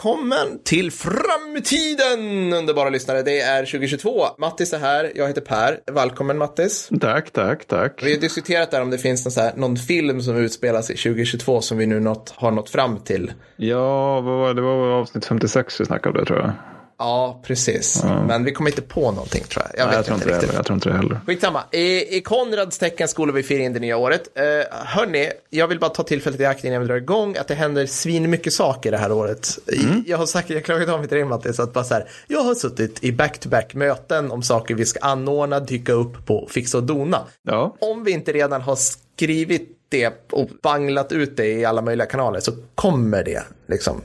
Välkommen till framtiden underbara lyssnare. Det är 2022. Mattis är här, jag heter Per. Välkommen Mattis. Tack, tack, tack. Vi har diskuterat där om det finns någon, här, någon film som utspelar sig 2022 som vi nu nått, har nått fram till. Ja, vad var, det var avsnitt 56 vi snackade om det tror jag. Ja, precis. Ja. Men vi kommer inte på någonting tror jag. Jag, Nej, jag, tror inte det riktigt. heller. jag tror inte det heller. Skitsamma. I, I Konrads tecken skola vi fira in det nya året. Uh, hörni, jag vill bara ta tillfället i akt innan vi drar igång att det händer svin mycket saker det här året. I- Jag har sagt, jag klagat av mig till dig Mattis, att bara så här, jag har suttit i back-to-back möten om saker vi ska anordna, dyka upp på, fixa och dona. Ja, Om vi inte redan har skrivit det och banglat ut det i alla möjliga kanaler så kommer det liksom.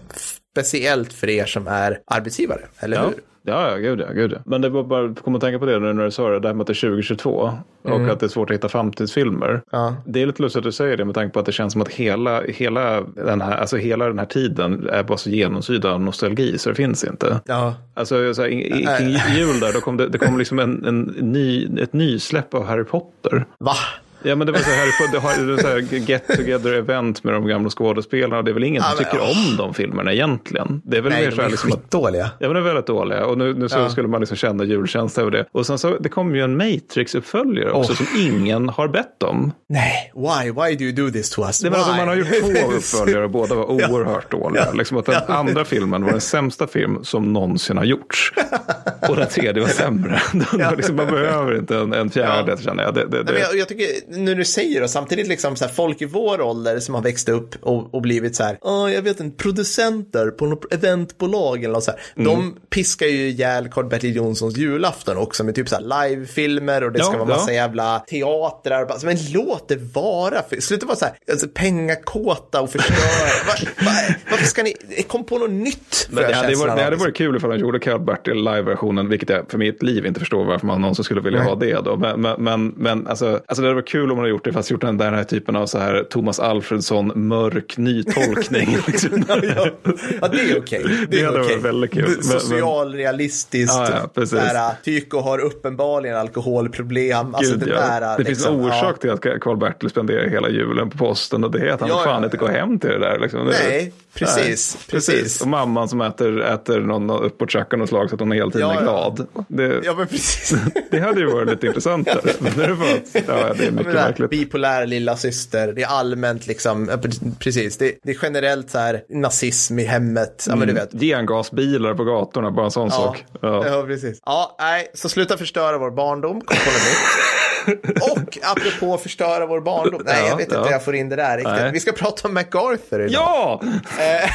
Speciellt för er som är arbetsgivare, eller ja. hur? Ja, ja, gud ja, gud ja. Men det var bara, kom att tänka på det nu när du sa det, det här med att det är 2022 och att det är svårt att hitta framtidsfilmer. Ja. Det är lite lustigt att du säger det med tanke på att det känns som att hela, hela, den, här, alltså hela den här tiden är bara så genomsyrad av nostalgi så det finns inte. Ja. Alltså så här, i- i- kring jul där, då kom det, det kom liksom en, en ny, ett nysläpp av Harry Potter. Va? Ja men det var så här, det har- så här get together event med de gamla skådespelarna. Det är väl ingen som Ja, men, tycker åh. om de filmerna egentligen. Det är väl Nej, mer de så här är liksom att skitdåliga. Ja, men de är väldigt dåliga. Och nu, nu så Ja. skulle man liksom känna julkänsla över det. Och sen så, det kom ju en Matrix-uppföljare också Åh. som ingen har bett om. Nej, why? Why do you do this to us? Det var alltså, man har gjort två uppföljare och båda var oerhört dåliga. Liksom att den Ja. andra filmen var den sämsta film som någonsin har gjorts. Och den tredje var sämre. Var liksom, man behöver inte en, en fjärde, Ja. känner jag. Det, det, Nej, det, jag, jag tycker, när du säger det, samtidigt liksom så här, folk i vår ålder som har växt upp och, och blivit så här, "Ja, jag vet inte, producenter på något eventbolag eller något så här. Mm. De piskar ju ihjäl Karl-Bertil Jonssons julafton också med typ så här livefilmer och det ska Ja, vara massa ja. jävla teatrar. Men låt det vara, sluta vara så här, alltså, pengakåta och förstöra. Va, va, varför ska ni, kom på något nytt? Men det, hade varit, det hade liksom. varit kul ifall de gjorde Karl-Bertil live-versionen, vilket jag för mitt liv inte förstår varför man någonsin skulle vilja Nej. ha det då. Men, men, men, men alltså, alltså det hade varit kul om man hade gjort det, fast gjort den där typen av så här Thomas Alfredsson mörk nytolkning. liksom. ja, ja, det är okej. Det Det är hade varit okej. väldigt kul. Det- Socialrealistiskt. Ja, ja, precis. Där, Tycho har uppenbarligen alkoholproblem. Alltså Gud, det ja. där. det finns liksom, en orsak ja. till att Karl-Bertil spenderar hela julen på posten och det är att han Ja, fan inte går hem till det där. Liksom. Det- Nej, precis, precis. Och mamman som äter, äter någon uppåt käkar något slag så att hon hela tiden Ja, ja. glad. Det, Ja, men precis. det hade ju varit lite intressantare. Men det, var, ja, det är Ja, mycket där, märkligt. bipolär lilla syster. Det är allmänt liksom, ja, pre- precis. Det, det är generellt så här nazism i hemmet. Ja, men du vet. Gengasbilar på gatorna, bara en sån Ja, sak. Ja. ja, precis. Ja, nej, så sluta förstöra vår barndom. Kom på något nytt. Och apropå förstöra vår barndom. Nej, jag Ja, vet inte ja. hur jag får in det där riktigt. Nej. Vi ska prata om MacArthur idag. ja!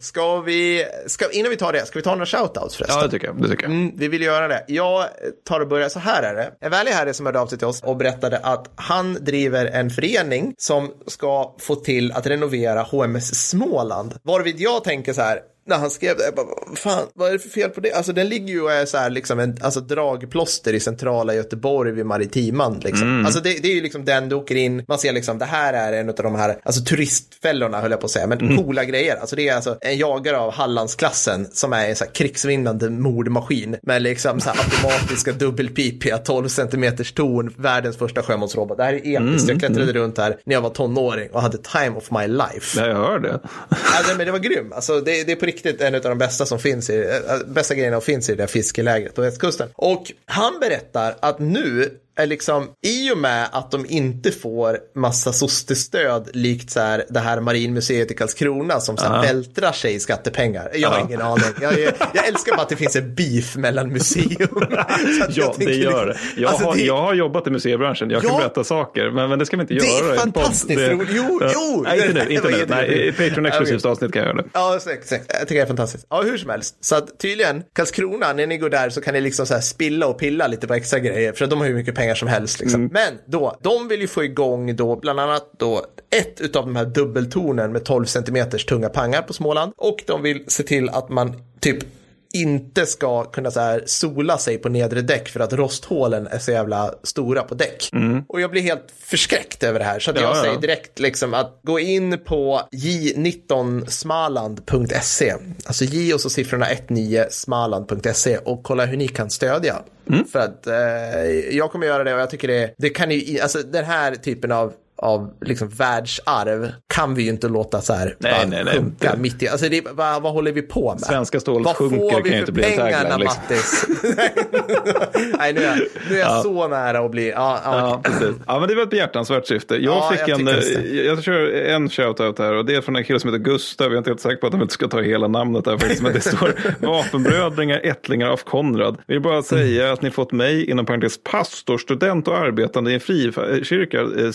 Ska vi, ska, innan vi tar det, ska vi ta några shoutouts förresten? Ja, det tycker jag. Det tycker jag. Mm, vi vill göra det. Jag tar och börjar så här är det. En vänlig herre som hörde av sig till oss och berättade att han driver en förening som ska få till att renovera HMS Småland. Varvid jag tänker så här, när han skrev det, jag bara, "Vad fan, vad är det för fel på det? Alltså den ligger ju och är så här liksom en alltså, dragplåster i centrala Göteborg vid Maritiman liksom. Alltså det, det är ju liksom den du åker in, man ser liksom det här är en av de här, alltså turistfällorna höll jag på att säga, men coola grejer. Alltså det är alltså en jagare av Hallandsklassen som är en så här krigsvinnande mordmaskin med liksom så här automatiska dubbelpipiga 12 centimeters torn, världens första sjömålsrobot. Det här är episkt, jag klättrade runt här när jag var tonåring och hade time of my life. Nej, jag hör det. Alltså, men det var grym. Alltså, det, det är på riktigt en av de bästa som finns i, eh, bästa grejerna som finns i det där fiskelägret på västkusten. Och han berättar att nu är liksom, i och med att de inte får massa sostestöd likt så här, det här marinmuseet i Karlskrona som så här, vältrar sig i skattepengar. Jag har Ja. ingen aning. Jag, jag, jag älskar bara att det finns en beef mellan museum. Att Ja, det gör det. liksom- Jag, alltså, har, det- jag har jobbat i museibranschen, jag kan Ja. berätta saker, men, men det ska vi inte Det är göra. en podd. fantastiskt Det- roligt. Jo, Ja. jo. Nej, inte nu, Det inte nu. Nej, i Patreon-exklusivt Okej. avsnitt kan jag göra det. Ja, säkert. Jag tycker det är fantastiskt. Ja, hur som helst. Så att tydligen, Karlskrona, när ni går där så kan ni liksom så här spilla och pilla lite på extra grejer, för de har ju mycket pengar som helst. Liksom. Mm. Men då, de vill ju få igång då, bland annat då, ett utav de här dubbeltornen med 12 centimeters tunga pangar på Småland. Och de vill se till att man typ inte ska kunna så här sola sig på nedre däck för att rosthålen är så jävla stora på däck. Och jag blir helt förskräckt över det här. Så att Mm. Ja, jag ja. säger direkt liksom att gå in på j19smaland.se. Alltså j och så siffrorna 19 smaland.se och kolla hur ni kan stödja. Mm. För att eh, jag kommer göra det och jag tycker det, det kan ju, alltså den här typen av av liksom världsarv kan vi ju inte låta så här Nej, nej, nej, sjunka inte. mitt i. Alltså det, vad, vad håller vi på med? Svenska stålet vad sjunker, får kan vi ju för inte bli en pengarna tagline, liksom. Mattis? nej, nu är jag, nu är jag så nära att bli, ja, ja, Ja, precis. ja, men det var ett behjärtansvärt syfte. Jag Ja, fick jag en, tycker också jag, jag kör en shoutout här och det är från en kille som heter Gustav. Jag är inte helt säker på att de inte ska ta hela namnet här faktiskt, men det står vapenbrödringar, ättlingar av Konrad. Vill bara säga att ni fått mig, inom parentes pastor, student och arbetande i en frikyrka, eh,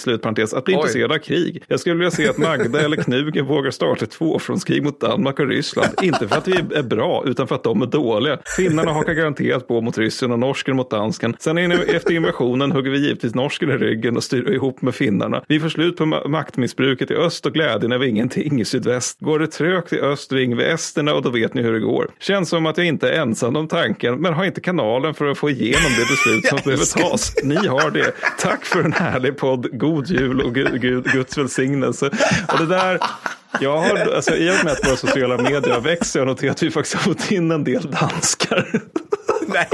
att bli Oj. intresserad av krig. Jag skulle vilja se att Magda eller Knugen vågar starta ett tvåfrontskrig mot Danmark och Ryssland. Inte för att vi är bra, utan för att de är dåliga. Finnarna hakar garanterat på mot ryssen och norsken mot dansken. Sen efter invasionen hugger vi givetvis norsken i ryggen och styr ihop med finnarna. Vi får slut på ma- maktmissbruket i öst och glädjen över ingenting i sydväst. Går det trögt i öst ringer vi esterna och då vet ni hur det går. Känns som att jag inte är ensam om tanken, men har inte kanalen för att få igenom det beslut som behöver tas. Ni har det. Tack för en härlig podd. God jul och Gud, Gud, Guds välsignelse. Och det där, jag har, alltså, I och med att våra sociala medier växer, jag har noterat att vi faktiskt har fått in en del danskar nej.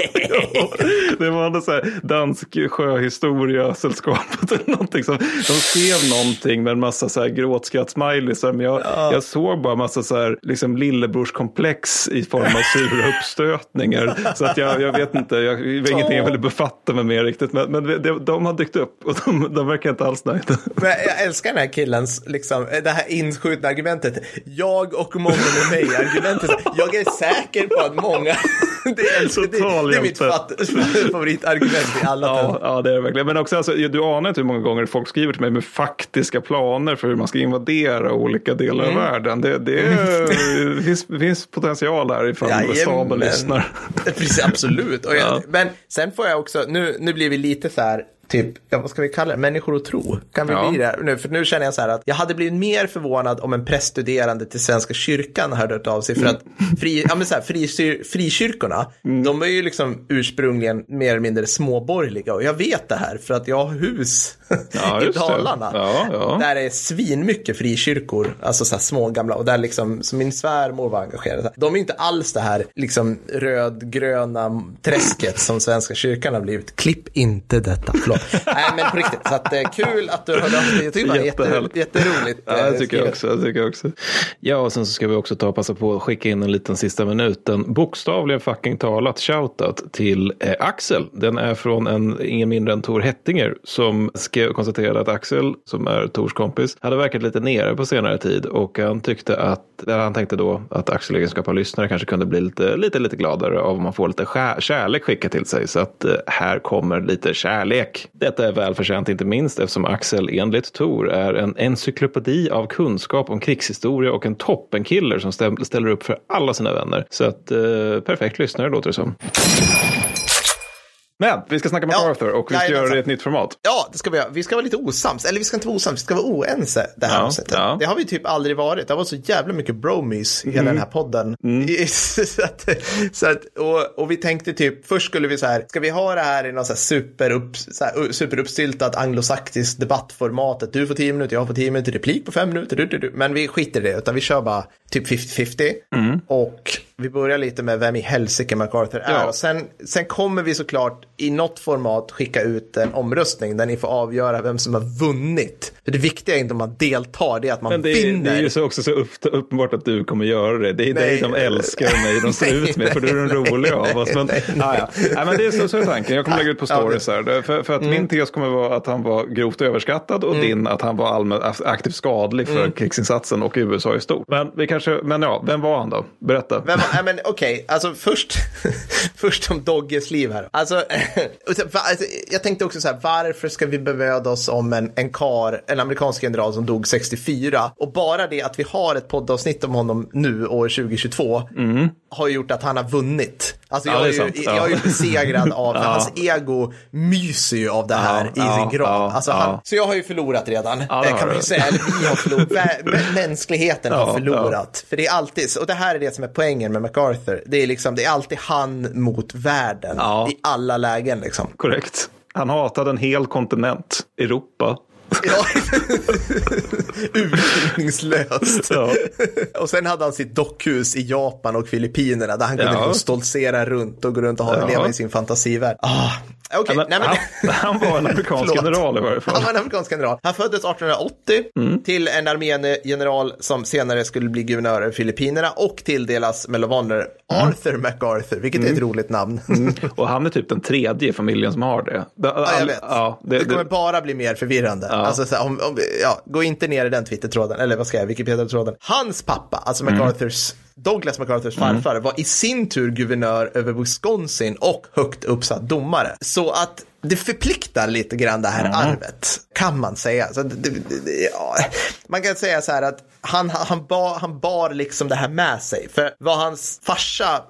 Det var något så här dansk sjöhistoria-sällskapet eller någonting. Som, de skrev någonting med en massa så här gråtskratt-smileysar. Men jag, jag såg bara massa så här, liksom lillebrorskomplex i form av sura uppstötningar. Så att jag, jag vet inte, jag, det var ingenting jag ville befatta mig med riktigt. Men, men de, de har dykt upp och de, de verkar inte alls nöjda. Men jag älskar den här killens, liksom, det här inskjutna argumentet. Jag och många med mig. Argumentet. Jag är säker på att många... Det är, det, Total det är mitt fatt, favoritargument i alla Ja, ja, det är det verkligen. Men också, alltså, du anar inte hur många gånger folk skriver till mig med faktiska planer för hur man ska invadera olika delar Mm. av världen. Det, det, är, det, finns, finns potential här ifall. Sabo lyssnar. Precis, absolut. Och jag, Ja. Men sen får jag också, nu, nu blir vi lite så här, typ, ja, vad ska vi kalla det, människor och tro. Kan vi Ja. bli det nu? För nu känner jag så här att jag hade blivit mer förvånad om en präststuderande till Svenska kyrkan hade hört av sig. För att fri, ja, men så här, frisyr, frikyrkorna, Mm. de är ju liksom ursprungligen mer eller mindre småborgerliga. Och jag vet det här för att jag har hus Ja, i. Dalarna. Ja, ja. Där är svinmycket frikyrkor, alltså så här små gamla. Och där liksom, som min svärmor var engagerad. De är inte alls det här liksom rödgröna träsket som Svenska kyrkan har blivit. Klipp inte detta, förlåt. Nej men på riktigt, så att, eh, kul att du hörde av dig. Jag tycker det var jätteroligt. Ja, eh, det tycker jag också. Det tycker jag också. Ja, och sen så ska vi också ta och passa på att skicka in en liten sista minuten. Bokstavligen fucking talat shoutout till eh, Axel. Den är från en, ingen mindre än Tor Hettinger som skrev, och konstaterade att Axel, som är Tors kompis, hade verkat lite nere på senare tid och han tyckte att, eller han tänkte då att Axel i egenskap av lyssnare kanske kunde bli lite, lite, lite gladare av om man får lite kärlek skickat till sig. Så att eh, här kommer lite kärlek. Detta är välförtjänt inte minst eftersom Axel enligt Tor är en encyklopedi av kunskap om krigshistoria och en toppenkiller som ställer upp för alla sina vänner. Så att eh, perfekt lyssnare låter det som. Men vi ska snacka med Ja, Arthur och vi ska göra det i ett nytt format. Ja, det ska vi göra. Vi ska vara lite osams. Eller vi ska inte vara osams, vi ska vara oense det här Ja, avsnittet. ja. Det har vi typ aldrig varit. Det har varit så jävla mycket bromys i hela Mm. den här podden. så att, så att, och, och vi tänkte typ, först skulle vi så här, ska vi ha det här i något så här superupp, så här, superuppstyltat anglosaktiskt debattformatet. Du får tio minuter, jag får tio minuter, replik på fem minuter. Du, du, du. Men vi skiter i det, utan vi kör bara typ 50-50. Mm. Och vi börjar lite med vem i helsike MacArthur är. Ja. Och sen, sen kommer vi såklart i något format skicka ut en omröstning där ni får avgöra vem som har vunnit. För det viktiga är inte om man deltar, det är att man Men det är, vinner. det är ju så också så upp, uppenbart att du kommer göra det. Det är Nej. dig de älskar mig de Nej, ut med, för du är den roliga av oss. Men, nej, nej, ja. nej, men det är så, så är tanken. Jag kommer lägga ut på stories här. För, för att Mm. min tes kommer vara att han var grovt överskattad och din att han var allmänt aktivt skadlig för Mm. kriegsinsatsen och USA i stort. Men, vi kanske, men ja, vem var han då? Berätta. Vem, nej, men okej, alltså först, först om Dogges liv här. Alltså, alltså, jag tänkte också så här, varför ska vi bevöda oss om en, en kar, en amerikansk general som dog 64? Och bara det att vi har ett poddavsnitt om honom nu, år 2022, har ju gjort att han har vunnit. Alltså. Ja, jag, det är är ju, sant. jag är ju Ja. besegrad av, Ja. hans ego myser ju av det här Ja, i ja, sin grav. ja, alltså, ja. han, så jag har ju förlorat redan, Ja, kan man ju säga. Eller vi har förlorat, mänskligheten Ja, har förlorat. För det är alltid, och det här är det som är poängen med MacArthur. Det är liksom, det är alltid han mot världen Ja. i alla lägen liksom. Korrekt. Han hatade en hel kontinent, Europa. Ja. Urskillningslöst. Ja. Och sen hade han sitt dockhus i Japan och Filippinerna där han kunde Ja. liksom stoltsera runt och gå runt och ha, Ja. leva i sin fantasivärld. Ah. Okej, Men nej men... han, han var en amerikansk general i varje fall. Han var en amerikansk general. Han föddes 1880 Mm. till en armégeneral som senare skulle bli guvernör över Filippinerna och tilldelas of Honor Arthur MacArthur, vilket är ett roligt namn. Mm. Och han är typ den tredje i familjen som har det. Ja, jag vet. Ja, det, det, kommer det, bara bli mer förvirrande. Alltså, så här, om, om, ja, gå inte ner i den Twitter-tråden, eller vad ska jag, Wikipedia-tråden. Hans pappa, alltså Mm. MacArthurs, Douglas MacArthurs farfar, var i sin tur guvernör över Wisconsin och högt uppsatt domare. Så att det förpliktar lite grann det här arvet, kan man säga. Så det, det, ja, man kan säga så här att han, han, bar, han bar liksom det här med sig. För vad hans farsa,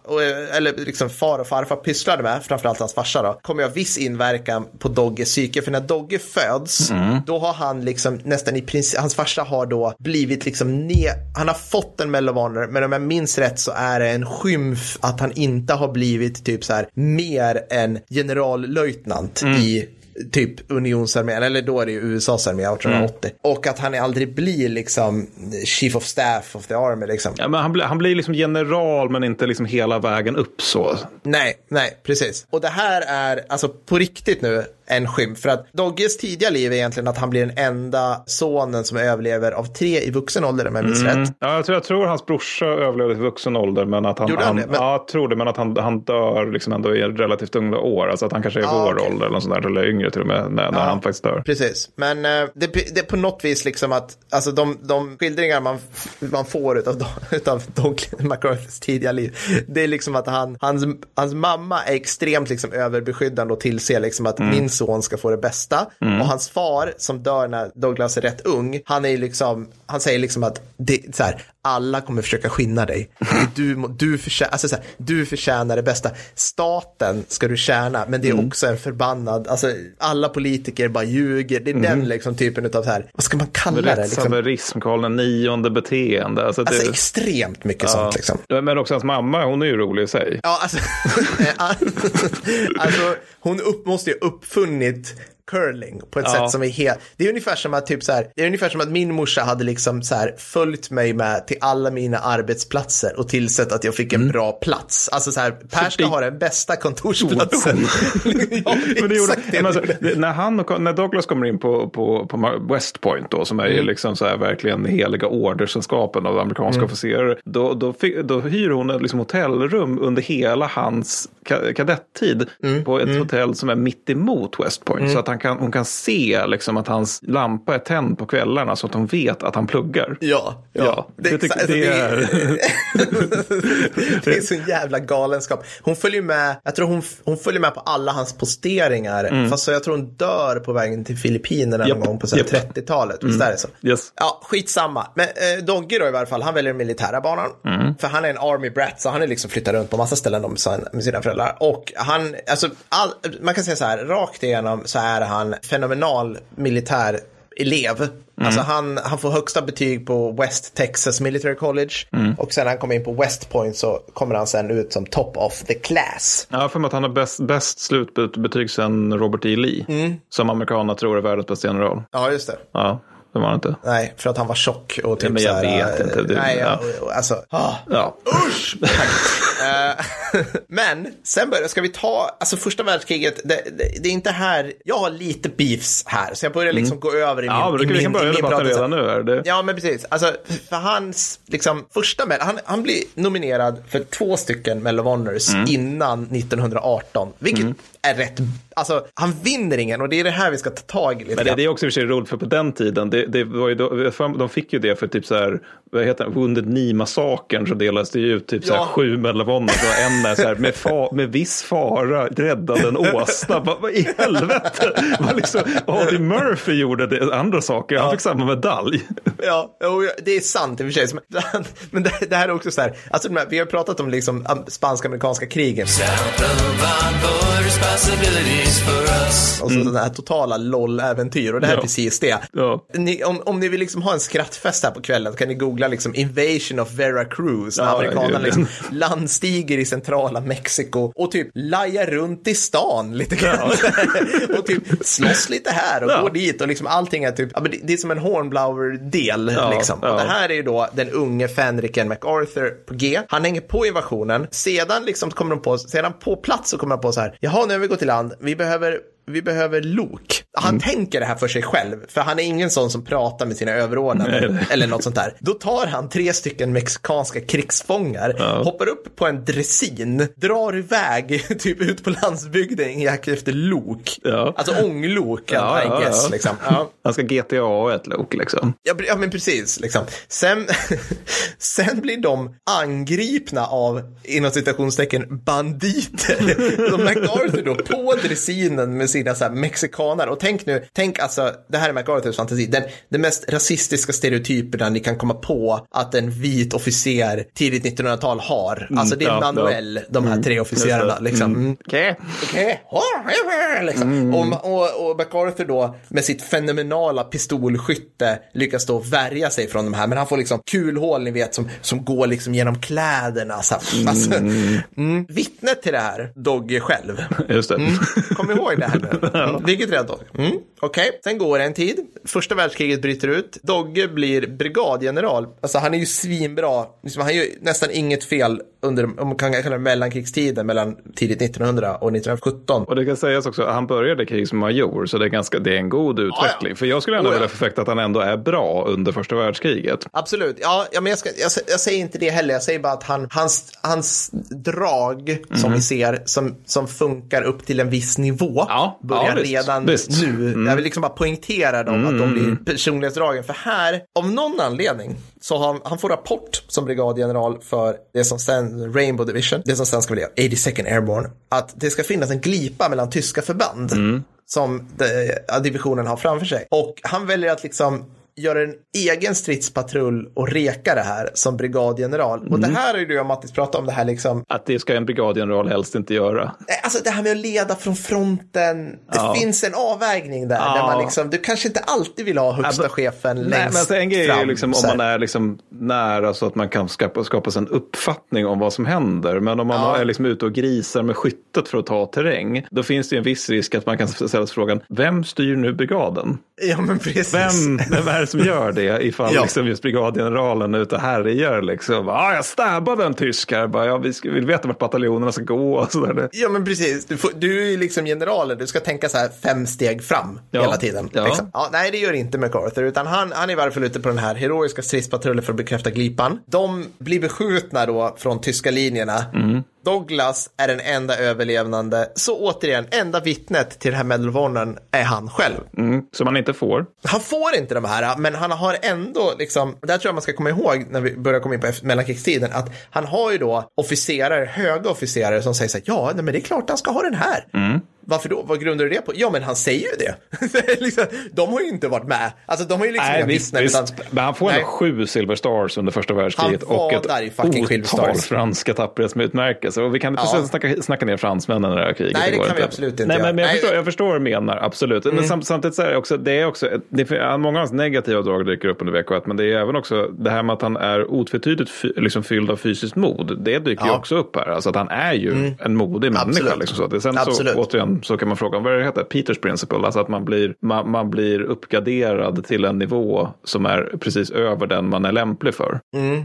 eller liksom far och farfar pysslade med, framförallt hans farsa då, kommer ju ha viss inverkan på Dogges psyke. För när Dogge föds, då har han liksom nästan i princip, hans farsa har då blivit liksom ner, han har fått en Honor, men om jag minns rätt så är det en skymf att han inte har blivit typ så här mer än generallöjtnant i typ unionsarmén, eller då är det ju USAs armé 1880. Och att han aldrig blir liksom chief of staff of the army liksom. ja, men han, blir, han blir liksom general men inte liksom hela vägen upp så. Nej, nej, precis. Och det här är alltså på riktigt nu en skymf. För att Dogges tidiga liv är egentligen att han blir den enda sonen som överlever av tre i vuxen ålder om jag minns rätt. Ja, jag, tror, jag tror hans brorsa överlevde i vuxen ålder. Men att han, Gjorde han han, det? Men- Ja, jag tror det. Men att han, han dör liksom ändå i relativt unga år. Alltså att han kanske är Ja, vår okej. ålder eller, något sånt där, eller yngre till och med när, när han faktiskt dör. Precis, men eh, det, det är på något vis liksom att alltså de, de skildringar man, man får utav, utav Doug MacArthurs tidiga liv, det är liksom att han, hans, hans mamma är extremt liksom överbeskyddande och tillser liksom att min son ska få det bästa. Och hans far som dör när Douglas är rätt ung, han är liksom, han säger liksom att det, så här, alla kommer försöka skinna dig. Du, du, förtjänar, alltså så här, du förtjänar det bästa. Staten ska du tjäna, men det är också en förbannad, alltså alla politiker bara ljuger. Det är den liksom typen av så här, vad ska man kalla det? Liksom? Rättshaverism, Karl den nionde beteende. Alltså, det, Alltså extremt mycket sånt liksom. Ja, Men också hans mamma, hon är ju rolig i sig. Ja, alltså, alltså hon upp, måste ju uppfunnit curling på ett Ja. sätt som är helt, det är ungefär som att typ så här, det är ungefär som att min morsa hade liksom så här följt mig med till alla mina arbetsplatser och tillsett att jag fick en bra plats. Alltså så här, Per ska Mm. ha den bästa kontorsplatsen. ja, det är Men det gjorde, exakt det. men alltså, när, han och, när Douglas kommer in på, på, på West Point då, som är Mm. liksom så här verkligen heliga ordersällskapen av amerikanska officerare, då, då, då hyr hon ett liksom hotellrum under hela hans ka, kadettid Mm. på ett hotell som är mitt emot West Point. Så att han kan, hon kan se liksom att hans lampa är tänd på kvällarna så att hon vet att han pluggar. Ja, ja. Ja, det tycker- alltså, det är- det är sån jävla galenskap. Hon följer med, jag tror hon, hon följer med på alla hans posteringar. Fast så jag tror hon dör på vägen till Filippinerna någon Japp, gång på japp. 30-talet. Visst är det så? Yes. Ja, skitsamma. Men eh, Dogge då i varje fall, han väljer den militära banan. För han är en army brat, så han är liksom flyttat runt på massa ställen med sina- med sina föräldrar. Och han, alltså, all, man kan säga så här, rakt igenom så är han fenomenal militär elev. Alltså han, han får högsta betyg på West Texas Military College. Och sen när han kommer in på West Point så kommer han sen ut som top of the class. Ja, för att han har bäst, bäst slutbetyg sen Robert E. Lee. Mm. Som amerikanerna tror är världens bästa general. Ja, just det. Ja, det var han inte. Nej, för att han var tjock och typ men jag så här, vet inte, det- nej, ja. ja. alltså. Ah. Ja. Usch! Eh, Men sen börjar, ska vi ta, alltså första världskriget, det, det, det är inte här, jag har lite beefs här, så jag börjar liksom gå över i min, Mm. Ja, men i du, vi kan börja i min debatten redan nu. Är det? Ja, men precis. Alltså, för hans liksom, första han, han blir nominerad för två stycken Medal of Honors Mm. innan 1918, vilket är rätt, alltså han vinner ingen och det är det här vi ska ta tag i lite Men det, det är också i och för sig roligt för på den tiden, det, det var ju då, de fick ju det för typ så här, vad heter det, Wounded Knee-massakern så delades det ju ut typ så här Ja. sju Medal Honor och en är så här med, fa, med viss fara räddade en åsna. vad, vad i helvete? Vad, liksom, vad Audie Murphy gjorde det, andra saker, han fick samma medalj. Ja, ja, det är sant i och för sig. Men- det, här är också så här, alltså vi har pratat om liksom am- spanska-amerikanska krigen och så sådana här totala LOL-äventyr och det här är Ja. precis det. Ja. Ni, om, om ni vill liksom ha en skrattfest här på kvällen så kan ni googla liksom Invasion of Veracruz Ja, amerikanerna liksom instiger i centrala Mexiko och typ lajar runt i stan lite grann. och typ slåss lite här och Ja. går dit och liksom allting är typ, ja, men det, är som en Hornblower-del Ja, liksom. ja. Och det här är ju då den unge Fenriken MacArthur på G. Han hänger på invasionen. Sedan liksom kommer de på, sedan på plats så kommer de på så här, jaha nu har vi gått i land, vi behöver vi behöver lok. Han Mm. tänker det här för sig själv, för han är ingen sån som pratar med sina överordnade eller något sånt där. Då tar han tre stycken mexikanska krigsfångar, hoppar upp på en dressin, drar iväg typ ut på landsbygden i jakt efter lok. Ja. Alltså ånglok, Ja, I ja, guess. ja. Liksom. Ja. Han ska GTA ett lok liksom. Ja, ja men precis. Liksom. Sen, sen blir de angripna av, inom citationstecken, banditer. Så MacArthur då på dressinen med sina så här mexikanare. Och tänk nu, tänk alltså, det här är MacArthurs fantasi, den, den mest rasistiska stereotyperna ni kan komma på att en vit officer tidigt 1900-tal har. Alltså det är ja, Manuel, de här tre officerarna. Liksom. Mm. Okej. Okej. Liksom. Och, och, och MacArthur då med sitt fenomenala pistolskytte lyckas då värja sig från de här. Men han får liksom kulhål, ni vet, som, som går liksom genom kläderna. Så. Alltså, mm. Vittnet till det här, Dogge själv. Just det. Mm. Kom ihåg det här nu. Vilket rätt Dogge. Mm. Okej, sen går det en tid. Första världskriget bryter ut. Dogge blir brigadgeneral. Alltså han är ju svinbra. Liksom, han gör nästan inget fel under, om man kan kalla det mellankrigstiden, mellan tidigt 1900 och 1917. Och det kan sägas också, han började krig som major, så det är, ganska, det är en god utveckling. ja. För jag skulle ändå Oh, ja. vilja förfäkta att han ändå är bra under första världskriget. Absolut, ja, ja men jag, ska, jag, jag säger inte det heller. Jag säger bara att han, hans, hans drag som vi ser, som, som funkar upp till en viss nivå, Ja, börjar ja, visst, redan visst. nu. Jag vill liksom bara poängtera dem, att de blir personlighetsdragen. För här, av någon anledning, så han, han får rapport som brigadgeneral för det som sen, Rainbow Division, det som sen ska bli 82nd Airborne, att det ska finnas en glipa mellan tyska förband. som de, divisionen har framför sig. Och han väljer att liksom göra en egen stridspatrull och reka det här som brigadgeneral. Och det här har ju du och Mattis pratat om det här liksom, Att det ska en brigadgeneral helst inte göra. alltså det här med att leda från fronten. Det Ja. finns en avvägning där, Ja. där man liksom, du kanske inte alltid vill ha högsta men- chefen längst Nej, men alltså en grej är fram, ju liksom om här. man är liksom nära så att man kan skapa, skapa sig en uppfattning om vad som händer. Men om man Ja. är liksom ute och grisar med skyttet för att ta terräng, då finns det en viss risk att man kan ställa sig frågan, vem styr nu brigaden? Ja, men precis. Vem, vem är det som gör det ifall Ja. liksom just brigadgeneralen är ute och härjar? Liksom. Ah, jag stabbade en tysk här, bara, ja, vi vill veta vart bataljonerna ska gå och sådär. Ja men precis, du, får, du är liksom generalen, du ska tänka så här fem steg fram Ja. hela tiden. Ja. Liksom. Ja, nej det gör inte MacArthur, utan han, han är i varje fall ute på den här heroiska stridspatrullen för att bekräfta glipan. De blir beskjutna då från tyska linjerna. Mm. Douglas är den enda överlevnande, så återigen, enda vittnet till den här Medal är han själv. Mm, som man inte får. Han får inte de här, men han har ändå, liksom, där tror jag man ska komma ihåg när vi börjar komma in på mellankrigstiden, att han har ju då officerare, höga officerare som säger så här, ja, nej, men det är klart han ska ha den här. Varför då? Vad grundar du det på? Ja, men han säger ju det. liksom, de har ju inte varit med. Alltså, de har ju liksom Nej, visst, visst. utan- Men han får ändå sju Silver Stars under första världskriget och ett otal franska tapperhetsutmärkelser. Och vi kan inte Ja. snacka, snacka ner fransmännen i det här kriget. Nej, det går kan vi absolut inte Nej, men, men jag, Nej. Mm. förstår, jag förstår vad du menar, absolut. Men sam, samtidigt så är det också, det är också, det är, många av hans negativa drag dyker upp under VK1, men det är även också det här med att han är otvetydigt liksom fylld av fysiskt mod. Det dyker ju Ja. också upp här. Alltså att han är ju en modig människa. Absolut. Liksom så. Det, sen Absolut. så, återigen, så kan man fråga, vad det heter? Peters principle, alltså att man blir, man, man blir uppgraderad till en nivå som är precis över den man är lämplig för. Mm.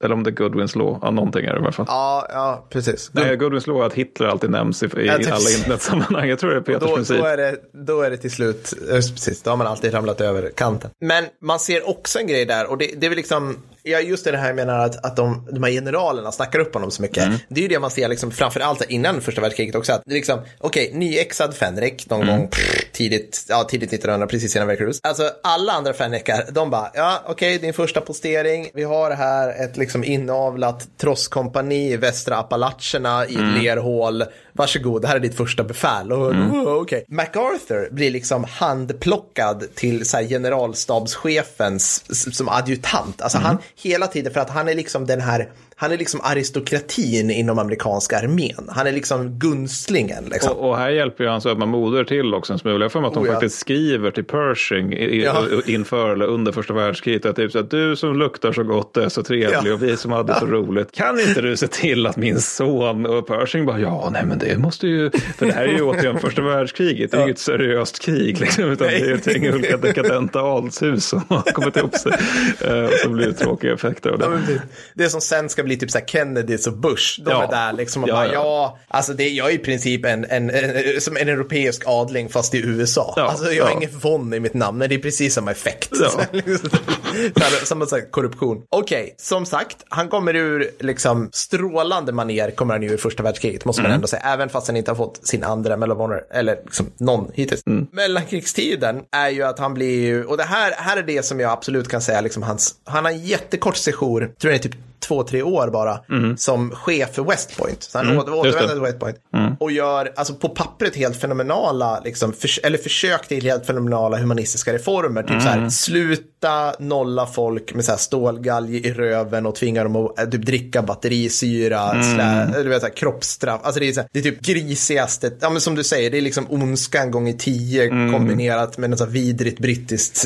Eller om det är Goodwins law, ja, någonting är det i alla fall. Ja, ja, precis. Nej, Goodwins law är att Hitler alltid nämns i, i Jag tänkte- alla internetsammanhang. Jag tror det är Peters då, princip. då, är det, då är det till slut, just precis, då har man alltid ramlat över kanten. Men man ser också en grej där och det, det är väl liksom, ja just det här jag menar att, att de, de här generalerna snackar upp honom så mycket. Mm. Det är ju det man ser liksom framför allt innan första världskriget också. Att det är liksom, okej, nyexad Fenrik någon Mm. gång pff, tidigt, ja tidigt 1900, precis innan Veracruz. Alltså alla andra Fenrikar, de bara, ja okej, din första postering, vi har här ett liksom inavlat trosskompani i västra Appalacherna i Mm. lerhål. Varsågod, det här är ditt första befäl. Och, Mm. oh, okej. MacArthur blir liksom handplockad till så här, generalstabschefens som adjutant. Alltså Mm. han hela tiden, för att han är liksom den här han är liksom aristokratin inom amerikanska armén. Han är liksom gunslingen. Liksom. Och, och här hjälper ju hans ömma moder till också en smula. Jag får mig att de Oh, ja. faktiskt skriver till Pershing i, Ja. inför eller under första världskriget. Att typ så att du som luktar så gott och är så trevlig Ja. och vi som hade så roligt. Kan inte du se till att min son och Pershing bara ja, nej men det måste ju. För det här är ju återigen första världskriget. Det är ju inget seriöst krig liksom. Utan det är ett gäng olika dekadenta adelshus som har kommit ihop sig. Eh, och så blir det tråkiga effekter av det. Det, det som sen ska bli typ så här Kennedys och Bush, de Ja. är där liksom och Ja, bara ja. ja, alltså det, jag är i princip en, en, en, som en europeisk adling fast i USA. Ja, alltså jag har ja. ingen von i mitt namn, men det är precis samma effekt. Ja. Samma så här, korruption. Okej, som sagt, han kommer ur liksom strålande maner kommer han ju ur första världskriget, måste Mm. man ändå säga, även fast han inte har fått sin andra Honor, eller liksom någon hittills. Mm. Mellankrigstiden är ju att han blir ju, och det här, här är det som jag absolut kan säga, liksom hans, han har en jättekort sejour, tror jag är typ två, tre år bara, som chef för West Point. Så han mm, Mm. återvänder till West Point och gör, alltså på pappret helt fenomenala, liksom, förs- eller försök till helt fenomenala humanistiska reformer. Typ så här, sluta nolla folk med så här stålgalge i röven och tvinga dem att äh, typ, dricka batterisyra, slä, du vet, så här, kroppsstraff. Alltså det är, så här, det är typ grisigaste, ja men som du säger, det är liksom ondskan gånger tio kombinerat med något så här vidrigt brittiskt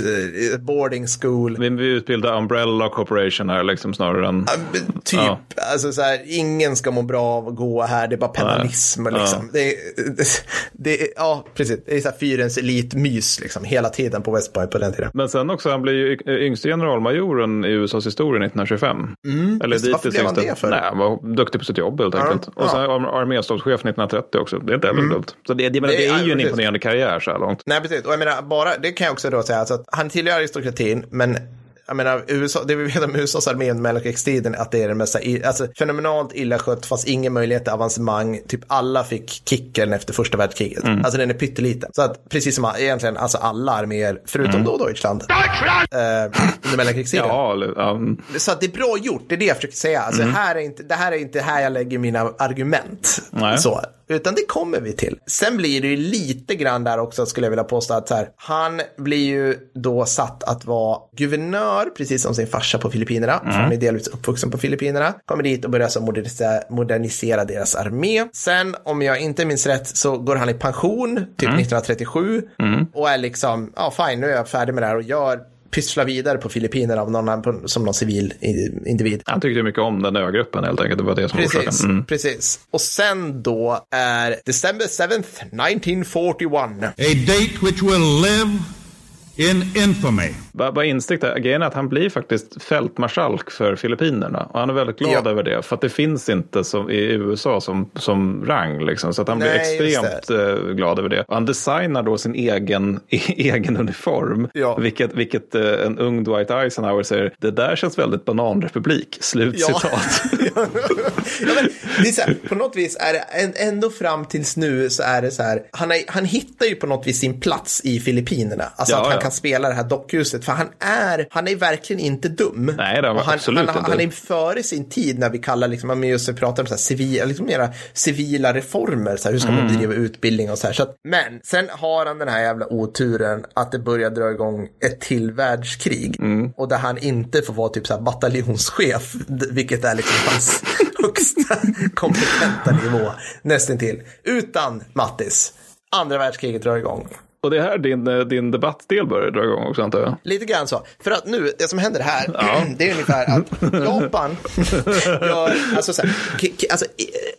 eh, boarding school. Vi, vi utbildar Umbrella Corporation här liksom snarare än... Typ, Ja. alltså så här, ingen ska må bra av att gå här, det är bara penalism Nej. liksom. Det, det, är- ja, precis, det är så här fyrens elitmys liksom, hela tiden på West Point på den tiden. Men sen också, han blir ju yngste generalmajoren i USAs historia 1925. Eller Just det. Varför blev han det för? Nej, han var duktig på sitt jobb helt enkelt. ja. Och sen ar- arméstabschef 1930 också. Det är inte heller dumt. Så det, det, men Det det, är- är ju en precis. imponerande karriär så här långt. Nej, precis. Och jag menar, bara, det kan jag också då säga, alltså att han tillhör aristokratin, men jag menar, USA, det vi vet om USAs armé under mellankrigstiden att det är den mest, alltså, fenomenalt illa skött, fast ingen möjlighet till avancemang. Typ alla fick kicken efter första världskriget. Mm. Alltså den är pytteliten. Så att precis som egentligen alltså alla arméer, förutom då Deutschland, eh, under mellankrigstiden. Mm. Ja, mm. Så att det är bra gjort, det är det jag försöker säga. Alltså, här är inte, det här är inte här jag lägger mina argument. Nej. Så, utan det kommer vi till. Sen blir det ju lite grann där också, skulle jag vilja påstå, att så här, han blir ju då satt att vara guvernör, precis som sin farsa på Filippinerna. För han är delvis uppvuxen på Filippinerna. Kommer dit och börjar så modernisera, modernisera deras armé. Sen, om jag inte minns rätt, så går han i pension, typ 1937. Och är liksom, ja fine, nu är jag färdig med det här och gör pyssla vidare på Filippinerna av någon, som någon civil individ. Han tyckte mycket om den ögruppen helt enkelt. Det var det som var Precis, orsaken. Mm. precis. Och sen då är December 7th, 1941. a date which will live in infamy. Bara, bara instick där. Grejen är att han blir faktiskt fältmarskalk för Filippinerna. Och han är väldigt glad Ja. över det. För att det finns inte som, i USA som, som rang. Liksom. Så att han blir Nej, just extremt eh, glad över det. Och han designar då sin egen, egen uniform. Ja. Vilket, vilket eh, en ung Dwight Eisenhower säger. Det där känns väldigt bananrepublik. Slut Ja. citat. ja, men, det är så här, på något vis är det ändå fram tills nu så är det så här, han, är, han hittar ju på något vis sin plats i Filippinerna. Alltså att han kan spela det här dockhuset, för han är, han är verkligen inte dum. Nej, det är han absolut han, inte. han är före sin tid när vi kallar, liksom, men just pratar om så här civila, liksom mera civila reformer, så här, hur ska Mm. man bedriva utbildning och så här. Så att, men sen har han den här jävla oturen att det börjar dra igång ett till världskrig. Mm. Och där han inte får vara typ så här bataljonschef, vilket är liksom hans högsta kompetenta nivå, nästintill. Utan Mattis, andra världskriget drar igång. Och det är här din, eh, din debattdel börjar dra igång också antar jag. Lite grann så. För att nu, det som händer här, det är ungefär att Japan gör, alltså så här, alltså,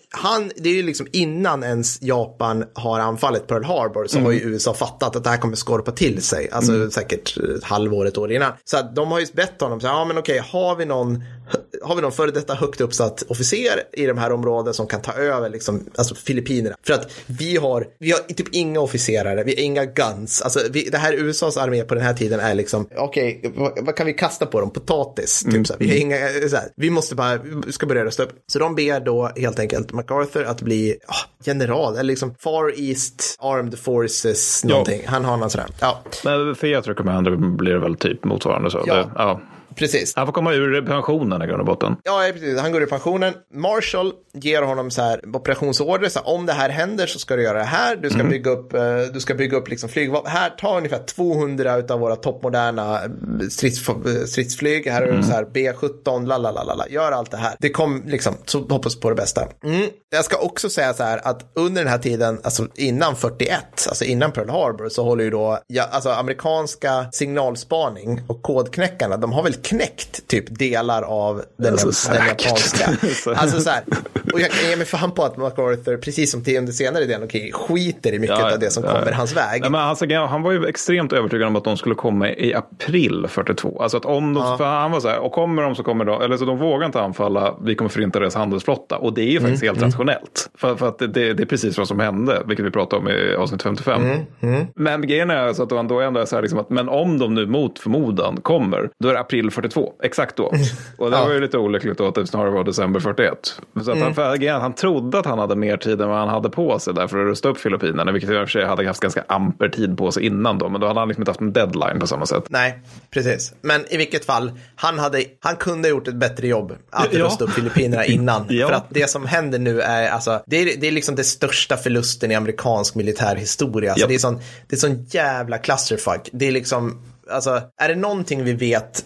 han, det är ju liksom innan ens Japan har anfallit Pearl Harbor så har ju USA fattat att det här kommer skorpa till sig, alltså säkert ett halvår, ett år innan. Så att de har ju bett honom, så här, ja men okej, har vi någon har vi någon före detta högt uppsatt officer i de här områdena som kan ta över liksom, alltså Filippinerna? För att vi har, vi har typ inga officerare, vi har inga guns. Alltså vi, det här USAs armé på den här tiden är liksom, okej, vad, vad kan vi kasta på dem? Potatis, typ så här. Vi har inga, så här, vi måste bara, vi ska börja rösta upp. Så de ber då helt enkelt MacArthur att bli ah, general, eller liksom Far East Armed Forces någonting. Han har någon sån här, ja. Men för Jetro Commander blir det väl typ motsvarande så. Ja. Det, ja. Precis. Han får komma ur pensionen i grund och botten. Ja, precis. Han går i pensionen. Marshall ger honom så här operationsorder. Så här, om det här händer så ska du göra det här. Du ska bygga upp, eh, du ska bygga upp liksom flygvapen. Här, ta ungefär 200 av våra toppmoderna strids, stridsflyg. Här är det så här B17, lalalala. Gör allt det här. Det kom liksom, så hoppas på det bästa. Mm. Jag ska också säga så här att under den här tiden, alltså innan 41, alltså innan Pearl Harbor, så håller ju då, ja, alltså amerikanska signalspaning och kodknäckarna, de har väl knäckt typ delar av den, Alltså, den japanska. Alltså så här, och jag kan ge mig fan på att MacArthur, precis som till under senare delen, okej, skiter i mycket Ja, av det som ja. kommer hans väg. Nej, men alltså, han var ju extremt övertygad om att de skulle komma i april 42. Alltså att om de, för han var så här, och kommer de så kommer de, eller så de vågar inte anfalla, vi kommer förinta deras handelsflotta. Och det är ju Mm, faktiskt helt rationellt. För, för att det, det, det är precis vad som hände, vilket vi pratade om i avsnitt 55. Mm, Men grejen är alltså att då ändå är så här, liksom att, men om de nu mot förmodan kommer, då är det april 42, exakt då. Och det Ja. var ju lite olyckligt då att det snarare var december 41. Så att Mm. han, han trodde att han hade mer tid än vad han hade på sig där för att rusta upp Filippinerna, vilket i och för sig hade haft ganska amper tid på sig innan då, men då hade han liksom inte haft en deadline på samma sätt. Nej, precis. Men i vilket fall, han, hade, han kunde ha gjort ett bättre jobb att Ja. rusta upp Filippinerna innan. Ja. För att det som händer nu är, alltså, det är, det är liksom det största förlusten i amerikansk militär historia. Alltså, Ja. det, är sån, det är sån jävla clusterfuck. Det är liksom, alltså, är det någonting vi vet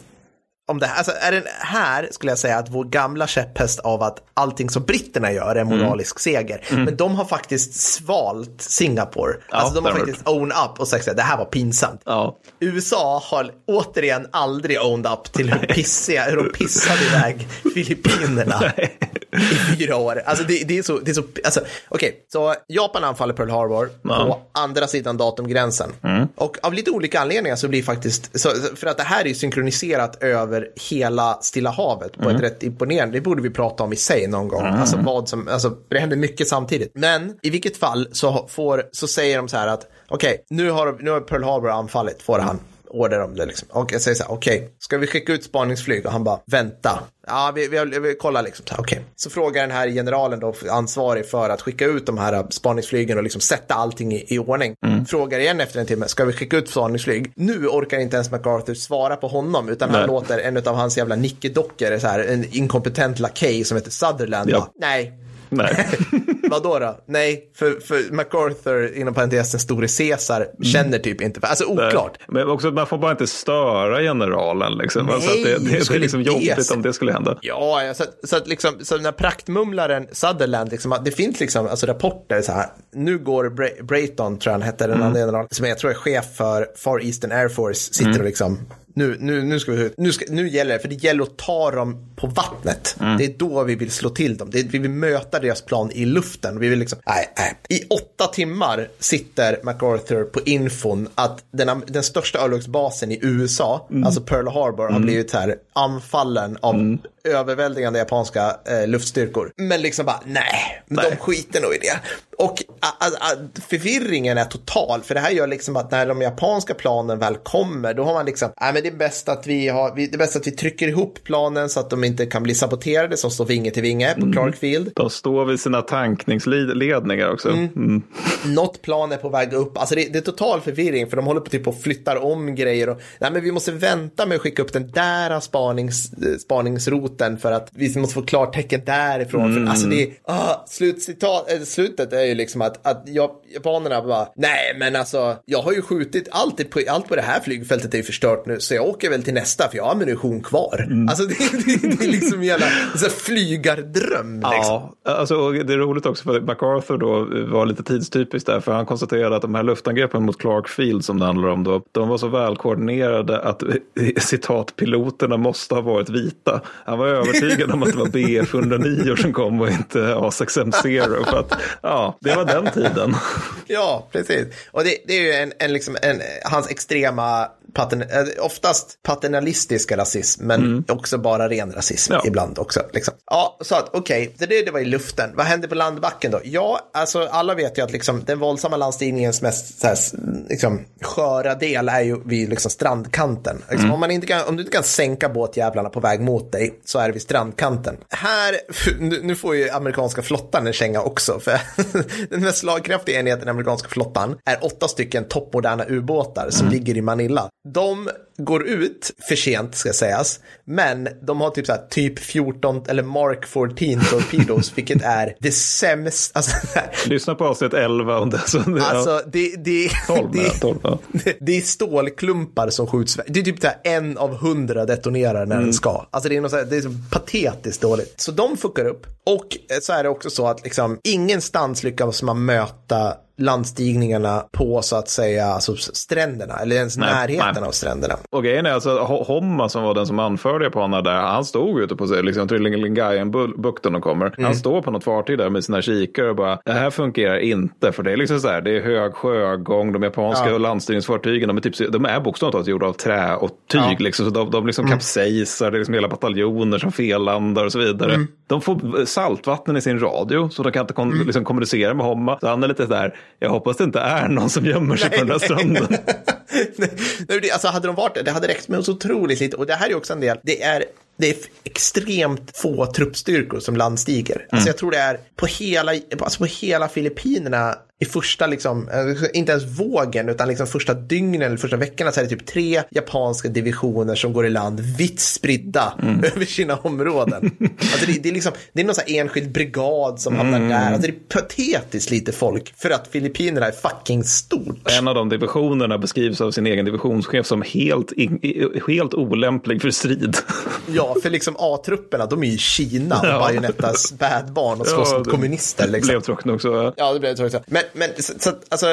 om det här, alltså är det här skulle jag säga att vår gamla käpphäst av att allting som britterna gör är Mm. moralisk seger. Men de har faktiskt svalt Singapore. alltså de har faktiskt own up och sagt att det här var pinsamt. Ja. USA har återigen aldrig owned up till hur pissiga, hur de pissade iväg Filippinerna i fyra år. Alltså det, det är så, det är så, alltså okej, så Japan anfaller Pearl Harbor på andra sidan datumgränsen. Och av lite olika anledningar så blir faktiskt, så, för att det här är ju synkroniserat över hela Stilla havet på ett rätt imponerande, det borde vi prata om i sig någon gång. Alltså vad som, alltså det händer mycket samtidigt. Men i vilket fall så, får, så säger de så här att okej, nu, har, nu har Pearl Harbor anfallit, får han order om det liksom. Och jag säger så här, okej, ska vi skicka ut spaningsflyg? Och han bara, vänta. Ja, vi, vi, vi, kollar liksom. Så Okej. Så frågar den här generalen då, ansvarig för att skicka ut de här spaningsflygen och liksom sätta allting i, i ordning. Frågar igen efter en timme, ska vi skicka ut spaningsflyg? Nu orkar inte ens MacArthur svara på honom, utan han Nej. låter en av hans jävla nickedockor, så här, en inkompetent lakej som heter Sutherland, Ja. bara, nej, Nej. Vadå då? Nej, för, för MacArthur, inom parentes den store Caesar, känner typ inte, för, alltså oklart. Men också man får bara inte störa generalen. Liksom. Nej, alltså det, det, det är liksom jobbigt om det skulle hända. Ja, så, att- så att liksom, så den här praktmumlaren Sutherland, liksom, det finns liksom, alltså rapporter så här, nu går Bra- Brayton, tror jag han hette, den andra generalen, som jag tror är chef för Far Eastern Air Force, sitter och liksom, nu, nu, nu, ska vi, nu, ska, nu gäller det, för det gäller att ta dem på vattnet. Det är då vi vill slå till dem. Det vi vill möta deras plan i luften. Vi vill liksom, nej, nej. I åtta timmar sitter MacArthur på infon att den, den största örlogsbasen i USA, alltså Pearl Harbor, har blivit här anfallen av överväldigande japanska eh, luftstyrkor. Men liksom bara, nej, men de skiter nog i det. Och a, a, a, förvirringen är total, för det här gör liksom att när de japanska planen väl kommer, då har man liksom, nej men det är bäst att vi har, vi, det är bäst att vi trycker ihop planen så att de inte kan bli saboterade, som står vinge till vinge på Clark Field. De står vid sina tankningsledningar också. Mm. Något plan är på väg upp. Alltså det, det är total förvirring för de håller på typ och flyttar om grejer. Och, nej, men vi måste vänta med att skicka upp den där spanings, eh, spaningsroten för att vi måste få klartecken därifrån. därifrån. För, alltså det är, ah, slutcitat, äh, eh, slutet är ju liksom att, att jag, japanerna bara, nej men alltså jag har ju skjutit allt på, allt på det här flygfältet är ju förstört nu så jag åker väl till nästa för jag har ammunition kvar. Alltså det, det, det är liksom en jävla så flygardröm. Liksom. Ja, alltså, och det är roligt också för MacArthur då var lite tidstypiskt där, för han konstaterade att de här luftangreppen mot Clark Field som det handlar om då, de var så välkoordinerade att citat piloterna måste ha varit vita. Han var övertygad om att det var BF 109 som kom och inte A6M0 för att ja, det var den tiden. Ja, precis. Och det, det är ju en, en, liksom, en, eh, hans extrema, patern, eh, oftast paternalistiska rasism, men också bara ren rasism Ja. ibland också. Liksom. Ja, så att okej, det, det var i luften. Vad hände på landbacken då? Ja, alltså alla vet ju att liksom, den våldsamma landstigningens mest så här, liksom, sköra del är ju vid liksom, strandkanten. Liksom, om, man inte kan, om du inte kan sänka båtjävlarna på väg mot dig så är det vid strandkanten. Här, nu, nu får ju amerikanska flottan en känga också, för den mest slagkraftiga enheten i amerikanska flottan är åtta stycken toppmoderna ubåtar som ligger i Manila. De går ut för sent ska sägas, men de har typ så här, typ 14 eller Mark 14 torpedos, vilket är det sämsta. Alltså, Lyssna på avsnitt 11 om det. Så, alltså det, det, 12, det, ja, 12 ja. det, det är stålklumpar som skjuts. Det är typ så här en av hundra detonerar när den ska. Alltså det är, något så här, det är så patetiskt dåligt. Så de fuckar upp. Och så är det också så att liksom ingenstans lyckas man möta landstigningarna på så att säga alltså stränderna eller ens Nej, närheten nej. av stränderna. Och grejen är alltså, Ho- Homma som var den som anförde japanerna där, han stod ute på liksom, Trillingayen-bukten de kommer. Mm. Han står på något fartyg där med sina kikare och bara, det här fungerar inte. För det är liksom så här, det är hög sjögång, de japanska Ja. landstigningsfartygen, de är, typ, de är bokstavligt talat gjorda av trä och tyg. Ja. Liksom, så de, de liksom kapsejsar, det är liksom hela bataljoner som fellandar och så vidare. Mm. De får saltvatten i sin radio, så de kan inte kon- liksom, kommunicera med Homma. Så han är lite där, jag hoppas det inte är någon som gömmer sig på den här stranden. Nej, alltså hade de varit det, det hade räckt med så otroligt lite. Och det här är också en del, det är, det är extremt få truppstyrkor som landstiger. Alltså jag tror det är på hela, alltså på hela Filippinerna i första, liksom, eh, inte ens vågen, utan liksom första dygnen eller första veckorna så är det typ tre japanska divisioner som går i land vitt spridda över sina områden. Alltså det, det är liksom, det är någon här enskild brigad som hamnar där. Alltså det är patetiskt lite folk för att Filippinerna är fucking stort. En av de divisionerna beskrivs av sin egen divisionschef som helt, helt olämplig för strid. Ja, för liksom A-trupperna, de är ju Kina och Ja. Bajonettas bädbarn och slåss Ja, mot det kommunister. Liksom. Blev tråkigt också. Ja, det blev det också. Men, men så, så, alltså,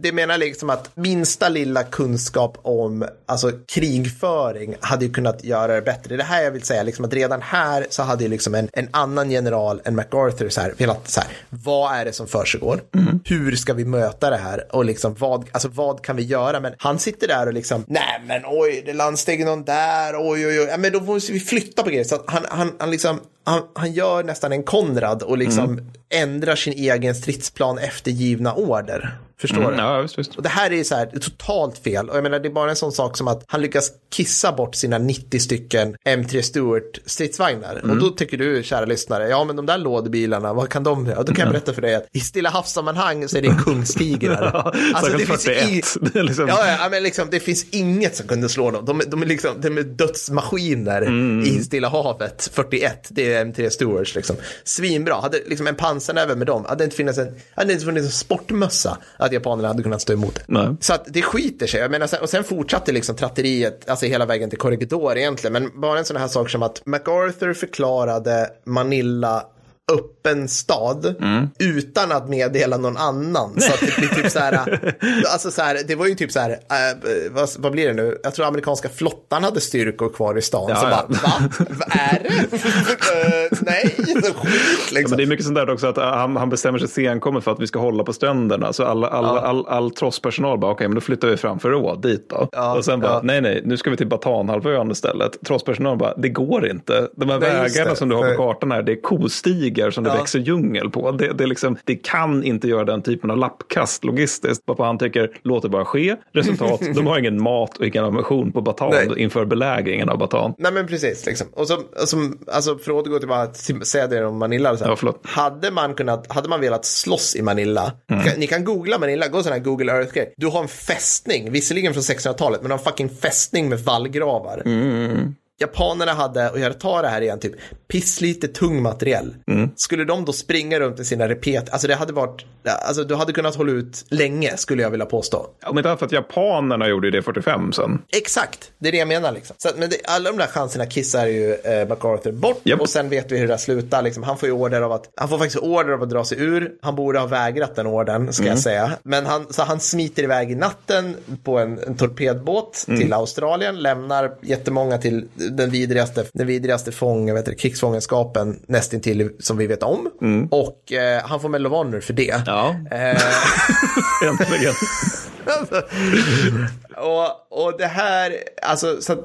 det menar liksom att minsta lilla kunskap om alltså, krigföring hade ju kunnat göra det bättre. Det här jag vill säga, liksom att redan här så hade ju liksom en, en annan general än MacArthur så här, velat så här, vad är det som försiggår? Hur ska vi möta det här? Och liksom vad, alltså vad kan vi göra? Men han sitter där och liksom, nej men oj, det landsteg någon där, oj oj oj, ja, men då måste vi flytta på grejer. Så att han, han, han liksom, han, han gör nästan en Konrad och liksom ändrar sin egen stridsplan efter givna order. Förstår Mm, du? ja, visst, visst. Och det här är så här, totalt fel. Och jag menar, det är bara en sån sak som att han lyckas kissa bort sina 90 stycken M3 Stuart stridsvagnar. Mm. Och då tycker du, kära lyssnare, ja men de där lådbilarna, vad kan de göra? Då kan jag berätta för dig att i Stilla havssammanhang så är det kungstigrar. Alltså, det finns 41. i- Det liksom... Ja, ja, men liksom, det finns inget som kunde slå dem. De, de är liksom, de är dödsmaskiner Mm. i Stilla havet, 41, det är M3 Stewards liksom. Svinbra, hade liksom en pansarnäve med dem, hade det inte funnits en, hade inte funnits en sportmössa att japanerna hade kunnat stå emot det. Nej. Så att det skiter sig, jag menar, sen, och sen fortsatte liksom tratteriet, alltså hela vägen till Corregidor egentligen, men bara en sån här sak som att MacArthur förklarade Manila öppen stad utan att meddela någon annan. Så det blir typ så här, alltså så här, det var ju typ så här, äh, vad, vad blir det nu? Jag tror amerikanska flottan hade styrkor kvar i stan. Ja, så ja. bara, va? Vad är det? Eh, nej, skit Ja, liksom. men det är mycket sånt där också att han, han bestämmer sig senkommet för att vi ska hålla på stränderna. Så alla, all, all, all, trosspersonal bara, okej, men då flyttar vi fram förråd dit då. Ja, och sen bara, ja. nej, nej, nu ska vi till Batanhalvön istället. Trosspersonal bara, det går inte. De här Nej, vägarna som du har på kartan här, det är kostigar som det Ja. växer djungel på. Det, det, liksom, det kan inte göra den typen av lappkast logistiskt. Varpå han tycker, låt det bara ske. Resultat, de har ingen mat och ingen ammunition på Batan Nej. inför belägringen av Batan. Nej men precis, liksom. och så, och som, alltså för att återgå till vad säga det om Manila. Så här. Ja, hade man kunnat, hade man velat slåss i Manila, Mm. kan, ni kan googla Manila, gå sån här Google Earth-grej. Du har en fästning, visserligen från 1600-talet, men du har en fucking fästning med vallgravar. Mm. Japanerna hade, och jag tar det här igen, typ pisslite tung materiell. Mm. Skulle de då springa runt med sina repet, alltså det hade varit, alltså du hade kunnat hålla ut länge skulle jag vilja påstå. Om inte annat för att japanerna gjorde det 45 sen. Exakt, det är det jag menar. Liksom. Så, men det, alla de där chanserna kissar ju eh, MacArthur bort Japp. och sen vet vi hur det där slutar. Liksom. Han får ju order av att, han får faktiskt order av att dra sig ur. Han borde ha vägrat den ordern, ska jag säga. Men han, så han smiter iväg i natten på en, en torpedbåt till Australien, lämnar jättemånga till den vidrigaste, den vidrigaste fång, vet inte, krigsfångenskapen nästintill som vi vet om. Och eh, han får Honor för det. Ja, Eh, äntligen. och, och det här, alltså, så att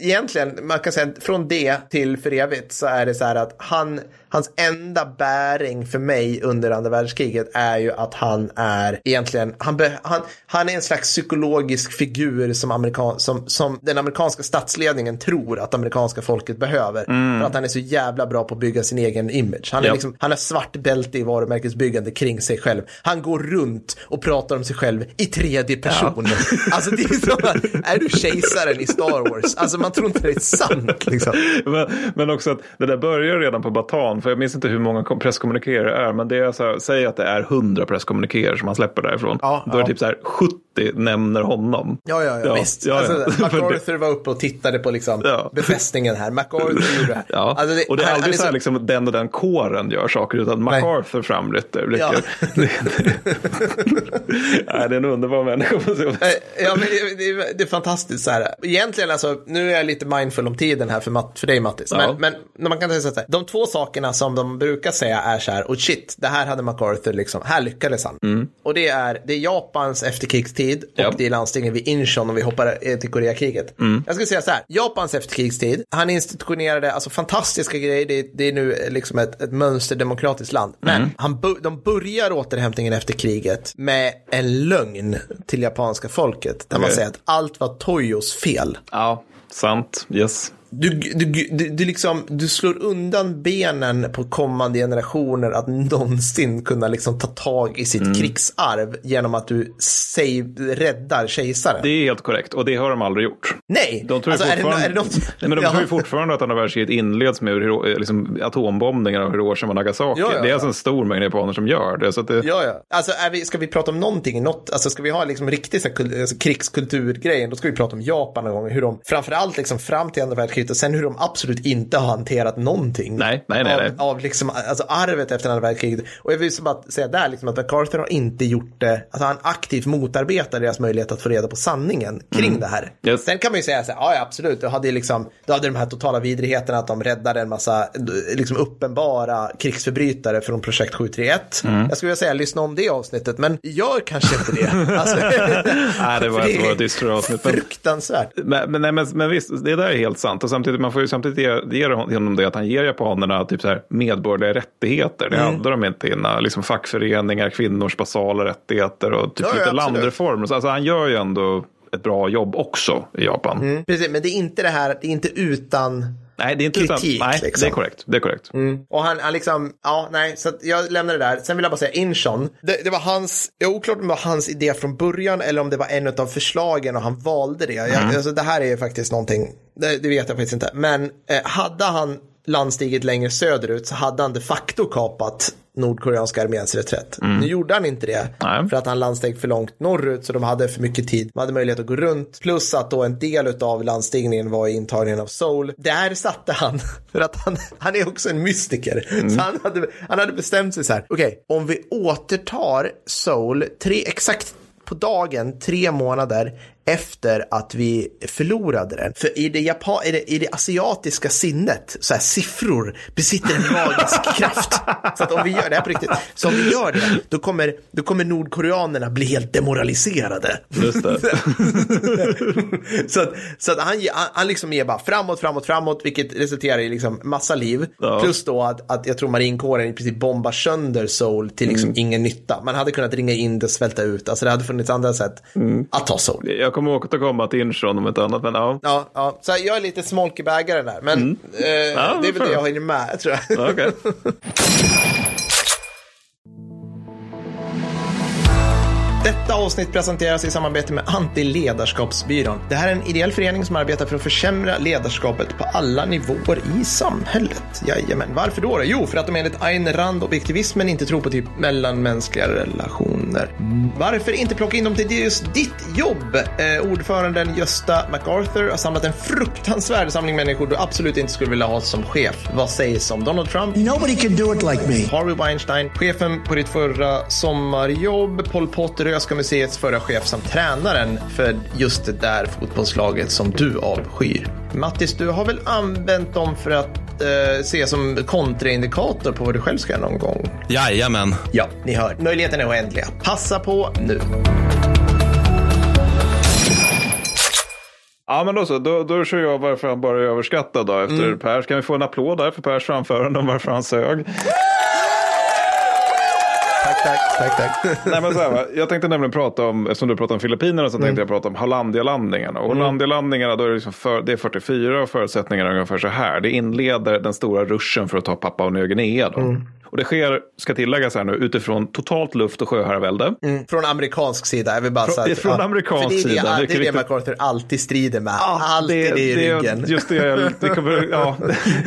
egentligen, man kan säga från det till för evigt så är det så här att han, hans enda bäring för mig under andra världskriget är ju att han är egentligen, han, han, han är en slags psykologisk figur som, amerikan, som, som den amerikanska statsledningen tror att amerikanska folket behöver. För att han är så jävla bra på att bygga sin egen image. Han, är Ja. liksom, han har svart bälte i varumärkesbyggande kring sig själv. Han går runt och pratar om sig själv i tredje person. Alltså det är så, är du kejsaren i Star Wars? Alltså man tror inte det är sant liksom. men, men också att det där börjar redan på Batan, för jag minns inte hur många kom- presskommunikéer det är, men det är så här, säg att det är 100 presskommunikéer som han släpper därifrån. Ja, Då är det ja. typ så här 70 nämner honom. Ja, ja, ja, visst. ja, alltså, ja. För det- MacArthur var uppe och tittade på liksom Ja. befästningen här. MacArthur gjorde det här. Ja, Alltså, och det är aldrig så här liksom den och den kåren gör saker, utan Nej. MacArthur framrycker. Ja. Det, Nej, det är en underbar människa. Eh, Ja, men det, det, är- det fantastiskt så här. Egentligen, alltså, nu är jag lite mindful om tiden här för, Matt, för dig Mattis. Men, Ja. men när man kan säga så här, de två sakerna som de brukar säga är så här, och shit, det här hade MacArthur liksom, här lyckades han. Och det är, det är Japans efterkrigstid och Ja. det är landstingen vid Incheon och vi hoppar eh, till Koreakriget. Jag skulle säga så här, Japans efterkrigstid, han institutionerade alltså fantastiska grejer, det, är- det är nu eh, liksom ett, ett mönsterdemokratiskt land. Men han, bu- de börjar återhämtningen efter kriget med en lögn till japanska folket. Där man Okej. säger att allt var Toyos fel. Ja, sant. Yes. Du, du, du, du, liksom, du slår undan benen på kommande generationer att någonsin kunna liksom ta tag i sitt krigsarv genom att du säg, räddar kejsaren. Det är helt korrekt och det har de aldrig gjort. Nej, De tror, alltså, är det, fortfarande, är det något... Nej, men de tror ju fortfarande att andra världskriget inleds med liksom, atombombningar av Hiroshima och Nagasaki. Ja, ja, det är alltså en stor mängd japaner som gör det. Så det Ja, ja. Alltså, är vi, ska vi prata om någonting, något, alltså ska vi ha liksom kul- alltså, krigskulturgrejen, då ska vi prata om Japan någon gång, hur de, framförallt liksom fram till andra världskriget och sen hur de absolut inte har hanterat någonting. Nej, nej, nej, av, nej. av liksom, alltså arvet efter andra världskriget. Och jag vill bara säga där liksom att MacArthur har inte gjort det, alltså han aktivt motarbetar deras möjlighet att få reda på sanningen kring det här. Mm. Yes. Sen kan man ju säga så här, ja, absolut, du hade liksom, du hade de här totala vidrigheterna att de räddade en massa liksom uppenbara krigsförbrytare från projekt 731. Mm. Jag skulle vilja säga lyssna om det avsnittet, men gör kanske inte det. Alltså, Nej, det var ett dystra avsnitt, Fruktansvärt. Men, men, nej, men, men visst, det där är helt sant. Och samtidigt, man får ju samtidigt ge, ge honom det att han ger japanerna typ så här medborgerliga rättigheter. Det Mm. hade de inte innan. Liksom fackföreningar, kvinnors basala rättigheter och typ Ja, lite absolut. landreformer. Så Alltså, han gör ju ändå ett bra jobb också i Japan. Mm. Precis, men det är inte det här, det är inte utan Nej, det är inte Kritik, utan, nej, liksom. det är korrekt. Det är korrekt. Och han, han liksom, ja nej, så jag lämnar det där. Sen vill jag bara säga Inchon. Det, det var hans, jag är oklart om det var hans idé från början eller om det var en av förslagen och han valde det. Jag, alltså, det här är faktiskt någonting, det, det vet jag faktiskt inte. Men eh, hade han landstigit längre söderut så hade han de facto kapat nordkoreanska arméns reträtt. Nu gjorde han inte det Nej. för att han landsteg för långt norrut så de hade för mycket tid. De hade möjlighet att gå runt. Plus att då en del av landstigningen var i intagningen av Seoul. Där satte han, för att han, han är också en mystiker. Så han hade, han hade bestämt sig så här, okej, om vi återtar Seoul tre, exakt på dagen tre månader efter att vi förlorade den. För i det, Japan, i det, i det asiatiska sinnet, så här siffror besitter en magisk kraft. Så att om vi gör det här på riktigt, så om vi gör det, då kommer, då kommer nordkoreanerna bli helt demoraliserade. Just det. så att, så att han, han, han liksom ger bara framåt, framåt, framåt, vilket resulterar i liksom massa liv. Ja. Plus då att, att jag tror marinkåren i princip bombar sönder Seoul till liksom ingen nytta. Man hade kunnat ringa in det, svälta ut. Alltså det hade funnits andra sätt att ta Seoul. Jag kommer återkomma till Incheon om ett annat, men ja. Ja, ja, så jag är lite smolk i bägaren där, men eh, det är väl det jag hinner med, tror jag. Ja, Detta avsnitt presenteras i samarbete med Antiledarskapsbyrån. Det här är en ideell förening som arbetar för att försämra ledarskapet på alla nivåer i samhället. Jajamän, varför då? Jo, för att de enligt Ayn Rand objektivismen inte tror på typ mellanmänskliga relationer. Varför inte plocka in dem till just ditt jobb? Eh, ordföranden Gösta MacArthur har samlat en fruktansvärd samling människor du absolut inte skulle vilja ha som chef. Vad sägs om Donald Trump? Nobody can do it like me. Harvey Weinstein, chefen på ditt förra sommarjobb, Pol Pot, Röhsska museets förra chef samt tränaren för just det där fotbollslaget som du avskyr. Mattis, du har väl använt dem för att eh, se som kontraindikator på vad du själv ska göra någon gång? Jajamän. Ja, ni hör. Möjligheten är oändliga. Passa på nu. Ja, men då så. Då, då kör jag varför han bara är överskattad då efter Mm. Pers. Kan vi få en applåd där för Pers framförande om varför han sög? Tack, tack, tack. Nej, men så här, jag tänkte nämligen prata om, eftersom du pratar om Filippinerna så Mm. tänkte jag prata om Hollandia-landningarna. Och Hollandia-landningarna, då är det, liksom för, det är 44 och förutsättningarna är ungefär så här. Det inleder den stora ruschen för att ta Papua Nya Guinea. Då. Mm. Och det sker, ska tilläggas här nu, utifrån totalt luft och sjöherravälde. Mm, från amerikansk sida, jag vill bara Från- säga. att- från amerikansk för det är, sida, Det, är- det det riktigt. MacArthur alltid strider med. alltid det, i ryggen. Just det, det, kommer, ja.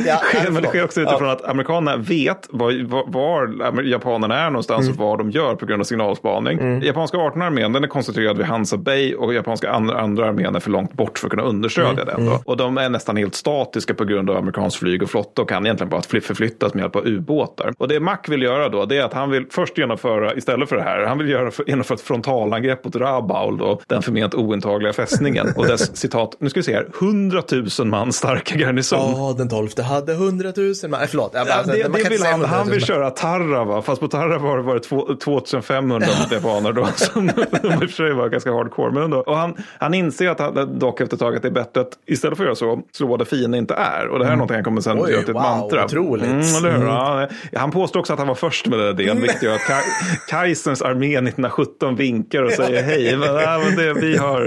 Ja, men det sker också utifrån att amerikanerna vet var, var, var japanerna är någonstans Mm. och vad de gör på grund av signalspaning. Japanska 18 armén den är koncentrerad vid Hansa Bay och japanska andra, andra armén är för långt bort för att kunna understödja Mm. den. Då. Och de är nästan helt statiska på grund av amerikansk flyg och flotta och kan egentligen bara fly- förflyttas med hjälp av ubåtar. Och det Mac vill göra då det är att han vill först genomföra, istället för det här, han vill göra, genomföra ett frontalangrepp mot Rabaul, då, den förment ointagliga fästningen. Och dess citat, nu ska vi se här, 100 000 man starka garnison. Ja, den tolfte hade hundratusen man. Nej, Förlåt. Jag bara, Ja, det, det kan vill han, han 100 000 vill köra Tarrava, fast på Tarrava har det varit två- 2500 japaner då, som i och för sig var ganska hardcore. Men ändå. Och han, han inser att han, dock efter ett tag att det är bättre att istället för att göra så, slå där fienden inte är. Och det här är någonting han kommer sen Mm. Oj, göra till ett wow, mantra. otroligt. Mm, eller hur? Mm. Ja, han påstår också att han var först med den idén, vilket gör att Ka- Kaisers armé 1917 vinkar och säger hej, men, ja, men det, vi har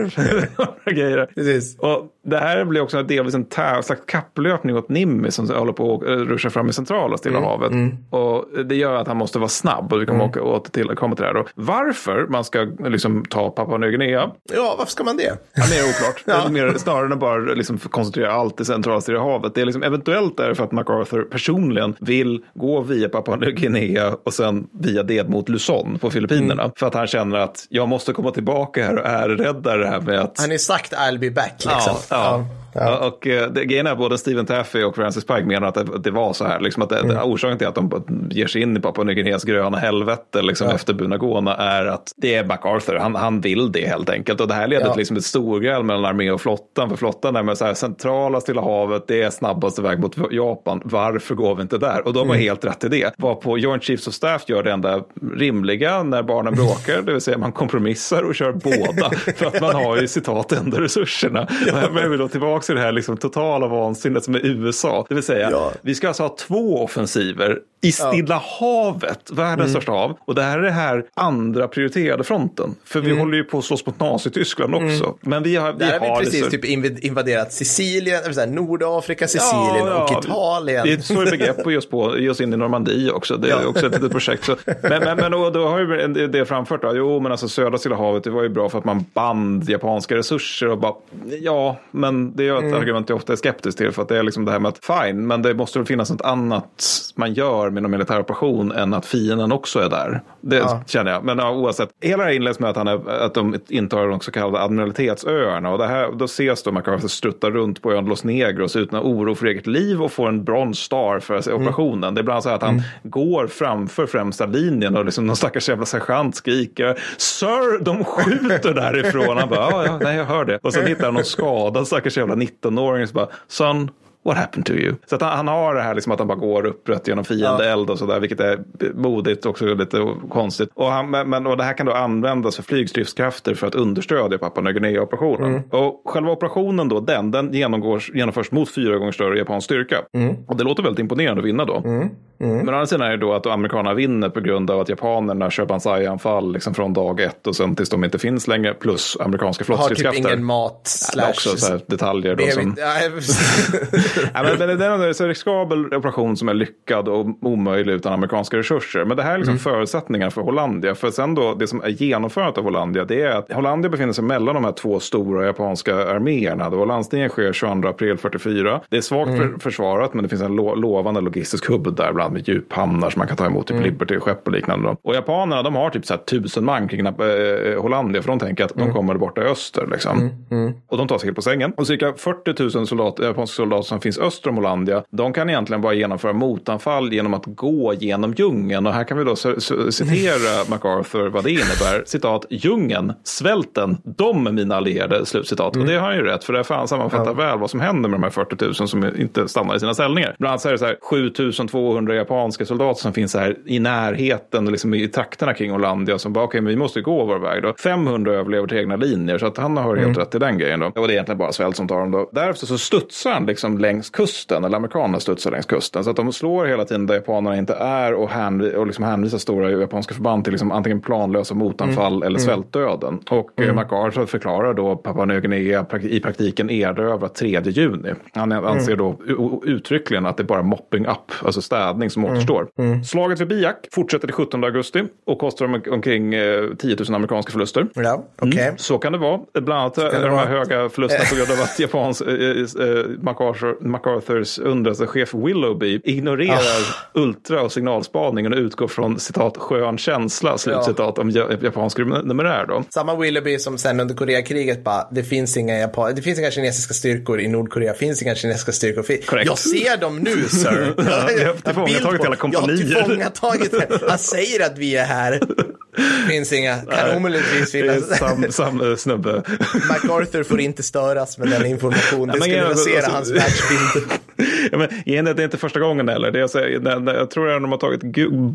några grejer. Precis. Och det här blir också delvis en slags kapplöpning åt Nimmi som håller på att eh, ruscha fram i centrala Stilla Mm, havet. Och det gör att han måste vara snabb och vi kommer åka åter till, komma till det här. Då. Varför man ska liksom, ta Papua Nya Guinea Ja, varför ska man det? Ja, mer oklart. Ja. Det är mer, snarare än att bara liksom koncentrera allt i centrala Stilla havet. Det är liksom eventuellt därför att MacArthur personligen vill gå via Papua Nya Guinea och sen via det mot Luzon på Filippinerna. Mm. För att han känner att jag måste komma tillbaka här och ärrädda det här med att Han ju sagt I'll be back liksom. Ja, ja. Ja, och eh, grejen är att både Stephen Taffy och Francis Pike menar att det, att det var så här. Liksom att det, Mm. Orsaken till att de ger sig in i Papua Nya Guineas gröna helvete liksom, efter Bunagona är att det är MacArthur. Han, han vill det helt enkelt. Och det här leder Ja. till liksom ett storgräl mellan armé och flottan. För flottan är med så här, centrala Stilla havet, det är snabbaste väg mot Japan. Varför går vi inte där? Och de har Mm. helt rätt i det. Var på Joint Chiefs of Staff gör det enda rimliga när barnen bråkar, det vill säga man kompromissar och kör båda. för att man har ju citat ändå resurserna. Men jag vill då tillbaka till det här liksom totala vansinnet som är USA. Det vill säga, Ja. vi ska alltså ha två offensiver i Stilla havet, världens Mm. största hav. Och det här är det här andra prioriterade fronten. För vi håller ju på att slåss mot Nazityskland också. Men vi har, vi Mm. Där har har vi precis resur- typ inv- invaderat Sicilien, eller så här, Nordafrika, Sicilien och Italien. Det ett stort begrepp att ge oss på, ge oss in i Normandie också. Det är Ja. också ett litet projekt. Så, men men, men då, då har ju det- framfört, då. jo men alltså södra Stilla havet, det var ju bra för att man band japanska resurser och bara, ja, men det är ju ett Mm. argument jag ofta är skeptisk till för att det är liksom det här med att fine, men det måste väl finnas något annat man gör med en militär operation än att fienden också är där. Det Ja. känner jag. Men ja, oavsett, hela det här inleds med att, han är, att de intar de så kallade admiralitetsöarna och det här, då ses då MacArthur strutta runt på ön Los Negros utan oro för eget liv och får en Bronze Star för sig operationen. Det är ibland så här att han går framför främsta linjen och liksom någon stackars jävla sergeant skriker Sir, de skjuter därifrån. Han bara, ja, ja, nej, jag hör det. Och sen hittar han någon skadad stackars jävla 19-åring som bara, son, What happened to you? Så att han, han har det här liksom att han bara går upprätt genom fiendeeld och sådär, vilket är modigt också lite konstigt. Och, han, men, och det här kan då användas för flygstridskrafter för att understödja Papua Nya Guinea-operationen. Och själva operationen då, den, den genomgår, genomförs mot fyra gånger större japansk styrka. Och det låter väldigt imponerande att vinna då. Men å andra sidan är det då att amerikanerna vinner på grund av att japanerna kör Banzai-anfall liksom från dag ett och sen tills de inte finns längre, plus amerikanska har typ flottstridskrafter. ingen mat. Ja, Slash, också så här detaljer då som... ja, men, men det är en riskabel operation som är lyckad och omöjlig utan amerikanska resurser. Men det här är liksom förutsättningar för Hollandia. För sen då, det som är genomförandet av Hollandia, det är att Hollandia befinner sig mellan de här två stora japanska arméerna. Då landstingen sker 22 april 44. Det är svagt för, försvarat, men det finns en lo lovande logistisk hubb där, bland med djuphamnar som man kan ta emot, typ Liberty-skepp och liknande. Och japanerna, de har typ så här tusen man kring eh, Hollandia, för de tänker att de kommer borta i öster. Liksom. Och de tar sig helt på sängen. Och cirka 40 000 soldater, japanska soldater som finns öster om Hollandia, de kan egentligen bara genomföra motanfall genom att gå genom djungeln. Och här kan vi då citera MacArthur vad det innebär. Citat, djungeln, svälten, de är mina allierade. Slutcitat. Och det har han ju rätt, för det fan sammanfattar väl vad som händer med de här 40 000 som inte stannar i sina ställningar. Bland annat så är det så här 7200 japanska soldater som finns här i närheten och liksom i trakterna kring Hollandia som bara, okej, men vi måste gå vår väg då. 500 överlever till egna linjer, så att han har helt rätt i den grejen då. Och det är egentligen bara svält som tar dem då. Därefter så studsar han liksom längs kusten, eller amerikanerna studsar längs kusten. Så att de slår hela tiden där japanerna inte är och, hänvi- och liksom hänvisar stora japanska förband till liksom antingen planlösa motanfall eller svältdöden. Och mm. MacArthur förklarar då Papua Nya Guinea i praktiken erövrat 3 juni. Han anser då u- uttryckligen att det är bara mopping up, alltså städning som återstår. Slaget vid Biak fortsätter till 17 augusti och kostar omkring eh, 10 000 amerikanska förluster. Ja. Mm, så kan det vara. Bland annat de här vara. höga förlusterna på grund av att Japans eh, eh, MacArthur, MacArthurs underrättelsechef Willoughby ignorerar Ah. ultra och signalspaningen och utgår från citat skön känsla, slutcitat, om ja- japansk numerär då. Samma Willoughby som sen under Koreakriget bara, det finns inga Japan det finns inga kinesiska styrkor i Nordkorea, finns inga kinesiska styrkor. Korrekt. Jag ser dem nu, sir. jag har tillfångatagit hela kompanier. Jag har tillfångatagit. Han säger att vi är här. Finns inga, kan omöjligtvis Det finnas. sam, sam, eh, snubbe. MacArthur får inte störas med den informationen. Det skulle rasera alltså- hans världsbild. ja, men, igen, det är inte första gången heller. Det är, så, när, när, jag tror att de har tagit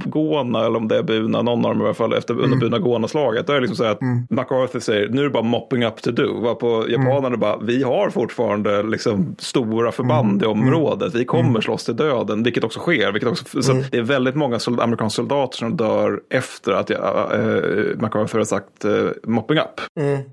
Gona, eller om det är Buna, någon av dem i alla fall, efter, Mm. under Buna Gona-slaget. Då är det liksom så att MacArthur säger, nu är det bara mopping up to do. Var på Mm. japanerna bara, vi har fortfarande liksom, stora förband Mm. i området. Vi kommer slåss till döden, vilket också sker. Vilket också, så Mm. det är väldigt många sold, amerikanska soldater som dör efter att jag, äh, MacArthur har sagt äh, mopping up.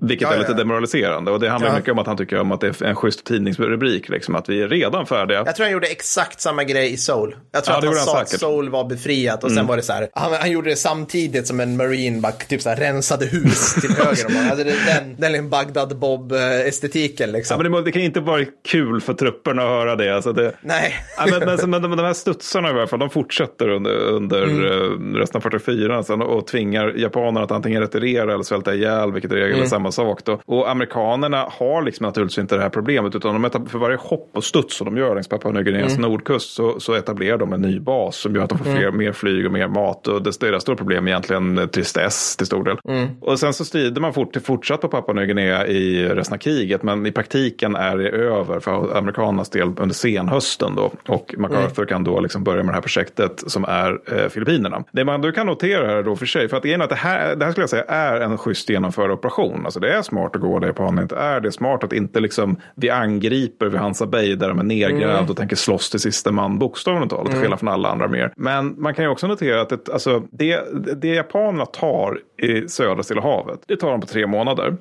Vilket Mm. Ja, är lite ja. demoraliserande. Och det handlar Ja. mycket om att han tycker om att det är en schysst tidningsrubrik. Liksom, att vi är redan färdiga. Jag tror han gjorde exakt samma grej i Soul. Jag tror att han han sa att säkert. Mm. Soul var befriat och sen var det så här. Han, han gjorde det samtidigt som en marine bara typ så här rensade hus till höger om honom. Alltså den, den Bagdad Bob-estetiken liksom. Ja, men det, kan inte vara kul för trupperna att höra det. Alltså det Nej. ja, men, men, men de, de här studsarna i alla fall, de fortsätter under, under Mm. eh, resten av 44 sen och tvingar japanerna att antingen retirera eller svälta ihjäl, vilket i regel Mm. är samma sak. Då. Och amerikanerna har liksom naturligtvis inte det här problemet, utan de för varje hopp och studs som de gör längs Papua Nya Guineas Mm. nordkust så, så etablerar de en ny bas som gör att de får fler, mer flyg och mer mat. Och det, deras stora problem är egentligen eh, tristess till stor del. Mm. Och sen så strider man fort, fortsatt på Papua Nya Guinea i resten av kriget, men i praktiken är det över för amerikanernas del under senhösten då. Och MacArthur kan då liksom börja med det här projektet som är eh, Filippinerna. Det man du kan notera här då för sig, för att grejen är att det här, det här skulle jag säga är en schysst genomförd operation. Alltså det är smart att gå där japanerna inte är. Det smart att inte liksom vi angriper vid Hansa Bay där de är nedgrävda och tänker slåss till sista man bokstavligt talat, till skillnad från alla andra mer. Men man kan ju också notera att det, alltså, det, det japanerna tar i södra Stilla havet, det tar de på tre månader.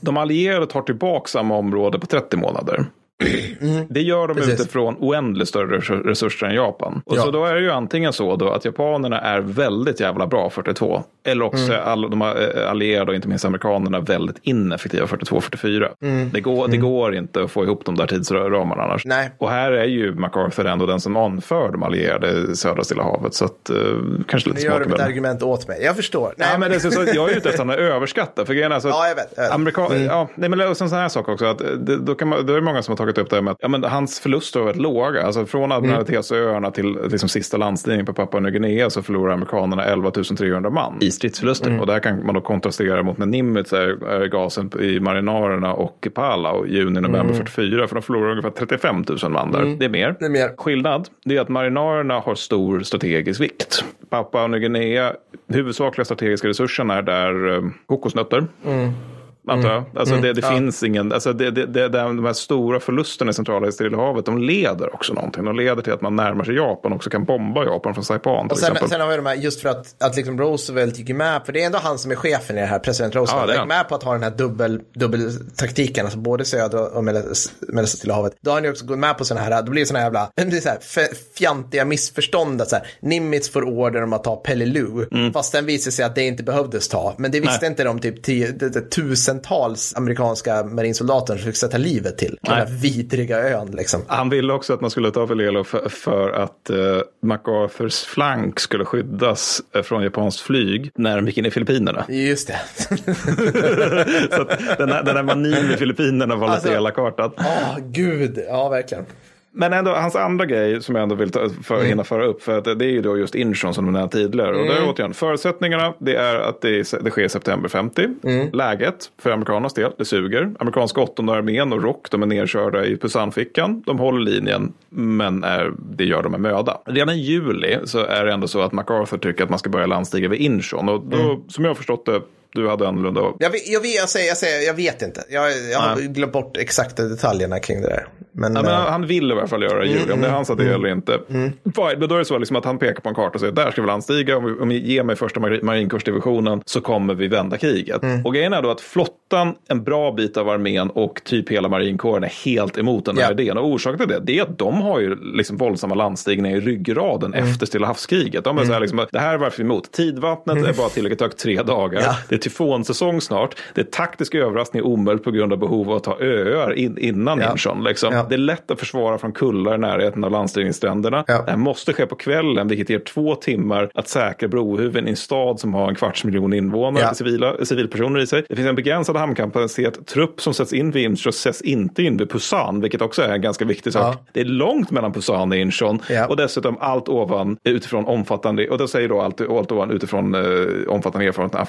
De allierade tar tillbaka samma område på 30 månader. Det gör de Precis. utifrån oändligt större resur- resurser än Japan. Och Ja. så då är det ju antingen så då att japanerna är väldigt jävla bra 42. Eller också Mm. är alla de eh, allierade och inte minst amerikanerna väldigt ineffektiva 42-44. Det, går, det går inte att få ihop de där tidsramarna annars. Mm. Nej. Och här är ju MacArthur ändå den som anför de allierade i södra Stilla havet. Så att, eh, kanske lite Nu gör du smakväl. argument åt mig. Jag förstår. Nej, men det är så, så, jag är ute efter att överskattad. För grejen är så att Ja, jag vet, jag vet. Amerika- ja, nej, men och sen sån här sak också. Att det, då, kan man, då är det många som har tagit upp det här med att ja, men hans förluster var väldigt låga. Alltså från Admiralitetsöarna till liksom, sista landstigningen på Papua Nya Guinea så förlorar amerikanerna 11 300 man i stridsförluster. Och det här kan man då kontrastera mot när Nimitz är, är gasen i marinarerna och Palau i juni, november 44. För de förlorar ungefär 35 000 man där. Det är mer. Det är mer. Skillnad det är att marinarerna har stor strategisk vikt. Papua Nya Guinea, huvudsakliga strategiska resursen är där eh, kokosnötter. Antar jag. Alltså det, det finns ingen, alltså det, det, det, de här stora förlusterna i centrala Stilla havet, de leder också någonting. De leder till att man närmar sig Japan och också kan bomba Japan från Saipan till Och sen, exempel. sen har vi de här, just för att, att liksom Roosevelt gick med, för det är ändå han som är chefen i det här, president Roosevelt, Ja, är gick med på att ha den här dubbel, dubbeltaktiken, alltså både södra och mellersta Stilla havet. Då har han ju också gått med på sådana här, då blir det sådana här jävla, det blir så här fjantiga missförstånd att så här, Nimitz får order om att ta Peleliu, Mm. fast den visar sig att det inte behövdes ta, men det visste inte de typ tio, det, det, tusentals amerikanska marinsoldater som fick sätta livet till, den här vidriga ön liksom. Han ville också att man skulle ta Velelo för, för att eh, MacArthurs flank skulle skyddas eh, från japanskt flyg när de gick in i Filippinerna. Just det. Så den, här, den här manin med Filippinerna var lite Alltså- elakartad. Åh, gud. Ja, verkligen. Men ändå, hans andra grej som jag ändå vill ta, för, Mm. hinna föra upp, för att det är ju då just Inchon som du nämnde tidigare. Och där är återigen, förutsättningarna, det är att det, det sker i september 50. Mm. Läget för amerikanernas del, det suger. Amerikanska åttonde armén och ROC, de är nedkörda i Pusanfickan. De håller linjen, men är, det gör de med möda. Redan i juli så är det ändå så att MacArthur tycker att man ska börja landstiga vid Inchon. Och då, Mm. som jag har förstått det, du hade annorlunda Jag vet, jag vet, jag säger, jag säger, jag vet inte. Jag, jag har glömt bort exakta detaljerna kring det där. Men, Ja, men eh, han vill i alla fall göra det i juli, om det är hans att det eller inte. Mm. Fine, då är det så liksom att han pekar på en karta och säger där ska vi landstiga, om, vi, om ni ger mig första mar- marinkårsdivisionen så kommer vi vända kriget. Mm. Och grejen är då att flottan, en bra bit av armén och typ hela marinkåren är helt emot den här Ja. idén. Och orsaken till det, det är att de har ju liksom våldsamma landstigningar i ryggraden Mm. efter Stilla havskriget. De är så här liksom, det här är varför vi är emot. Tidvattnet är bara tillräckligt högt tre dagar. Mm. Ja. Det är tyfonsäsong snart. Det är taktisk överraskning omöjligt på grund av behov av att ta öar in, innan Ja. Inchon. Liksom. Ja. Det är lätt att försvara från kullar i närheten av landstigningsstränderna. Ja. Det här måste ske på kvällen, vilket ger två timmar att säkra brohuvuden i en stad som har en kvarts miljon invånare, Ja. civila, civilpersoner i sig. Det finns en begränsad hamnkapacitet. Trupp som sätts in vid Inchon sätts inte in vid Pusan, vilket också är en ganska viktig sak. Det är långt mellan Pusan och Inchon och dessutom allt ovan utifrån omfattande, och då säger då allt, allt ovan utifrån eh, omfattande erfarenhet av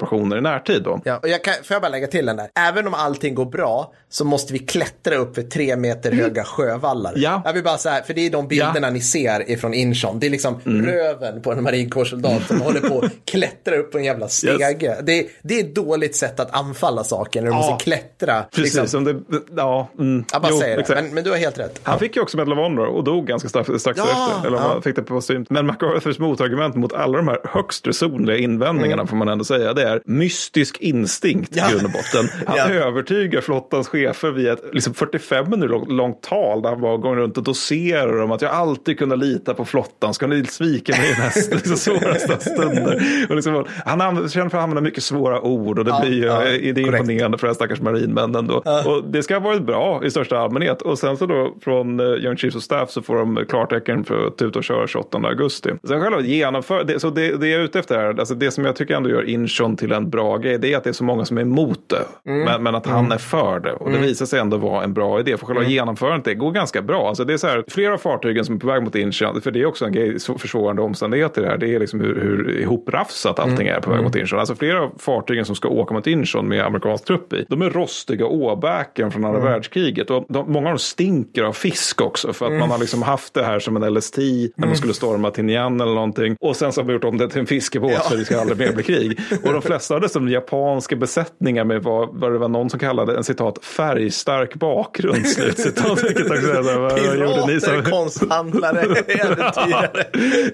amfibieoperationer i närtid. Då. Ja, och jag kan, får jag bara lägga till den där? Även om allting går bra så måste vi klättra upp för tre meter höga sjövallar. Mm. Ja. Jag vill bara så här, för det är de bilderna ni ser ifrån Inchon. Det är liksom Mm. röven på en marinkårssoldat som håller på att klättra upp på en jävla stege. Det, det är ett dåligt sätt att anfalla saker när du Ja. måste klättra. Precis, liksom. som det, ja. Mm, Jag bara jo, säger det, men, men du har helt rätt. Han fick ju också Medal of Honor och dog ganska strax, strax Ja, efter. Eller ja. han fick det på postumt. Men MacArthurs motargument mot alla de här högst resonliga invändningarna får man ändå säga. Det är mystisk instinkt. Ja. i grund och botten. Han Ja. övertygar flottans chefer via ett liksom 45 minuter långt, långt tal där han bara går runt och doserar dem att jag alltid kunna lita på flottan. Ska ni svika mig i den här liksom, svåraste stunder? Och liksom, han använder, känner för att använda mycket svåra ord och det Ja, blir ja, det är korrekt. imponerande för de här stackars marinmännen då. Och det ska ha varit bra i största allmänhet. Och sen så då från eh, Young Chiefs of Staff så får de klartecken för att tuta och köra 28 augusti. Sen själva genomför, det, så det, det jag är ute efter här, alltså det som jag tycker ändå gör Inchon till en bra grej, det är att det är så många som är emot det. Mm. Men, men att han är för det. Och det visar sig ändå vara en bra idé. För själva Mm. genomförandet, det går ganska bra. Alltså det är så här, flera av fartygen som är på väg mot Inchon, för det är också en grej, försvårande omständigheter här, det är liksom hur, hur ihoprafsat allting Mm. är på väg mot Inchon. Alltså flera av fartygen som ska åka mot Inchon med amerikansk trupp i, de är rostiga åbäken från andra Mm. världskriget. Och de, många av dem stinker av fisk också, för att man har liksom haft det här som en LST när man skulle storma Tinian eller någonting. Och sen så har vi gjort om det till en fiskebåt Ja. för det ska aldrig mer bli krig. Och de flesta av dessa japanska besättningar med vad, vad det var någon som kallade en citat färgstark bakgrund. Slutcitat. Vilket också är så ni som- Pirater, konsthandlare, äventyrare.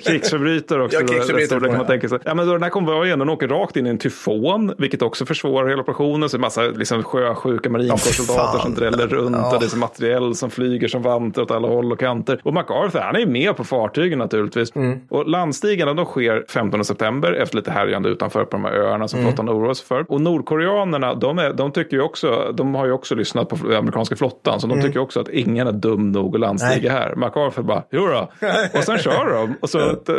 krigsförbrytare också. Ja, då, krigsförbrytare kan man jag. tänka sig. Ja, men då den här konvojen den åker rakt in i en tyfon, vilket också försvårar hela operationen. Så är massa liksom, sjösjuka marinkårssoldater Ja, fan. som dräller runt Ja. och det är så materiell som flyger som vantar åt alla håll och kanter. Och MacArthur, han är med på fartygen naturligtvis. Mm. Och landstigarna de sker 15 september efter lite härjande utanför på de här öarna Mm. som flottan oroar sig för. Och nordkoreanerna, de, är, de tycker ju också, de har ju också lyssnat på amerikanska flottan, så de tycker också att ingen är dum nog att landstiga Mm. Nej. här. MacArthur bara, jo då. Och sen kör de. Och så att, eh,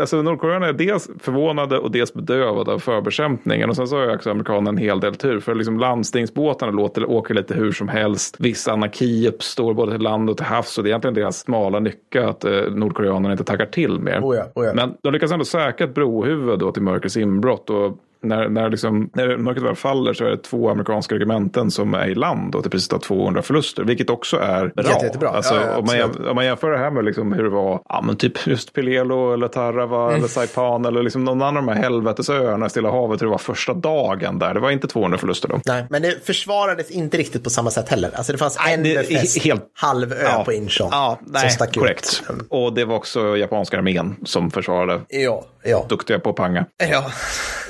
alltså Nordkoreanerna är dels förvånade och dels bedövade av förbekämpningen. Och sen så har ju också amerikanerna en hel del tur. För liksom landstingsbåtarna låter, åker lite hur som helst. Viss anarki uppstår både till land och till havs. Och det är egentligen deras smala nycka att eh, Nordkoreanerna inte taggar till mer. Oh ja, oh ja. Men de lyckas ändå säkra ett brohuvud då till mörkrets inbrott. Och när, när, liksom, när mörkret väl faller så är det två amerikanska regementen som är i land och till priset av 200 förluster. Vilket också är bra. Jätte, jättebra. Alltså, Ja, ja, om, man, om man jämför det här med liksom hur det var, ja men typ just Pelelo eller Tarawa Mm. eller Saipan eller liksom någon annan av de här helvetesöarna i Stilla havet hur det var första dagen där. Det var inte 200 förluster då. Nej, men det försvarades inte riktigt på samma sätt heller. Alltså det fanns en det befäst helt- halvö på Inchon Ja, som nej, stack korrekt. ut. Och det var också japanska armén som försvarade. Ja, ja. Duktiga på att panga. ja.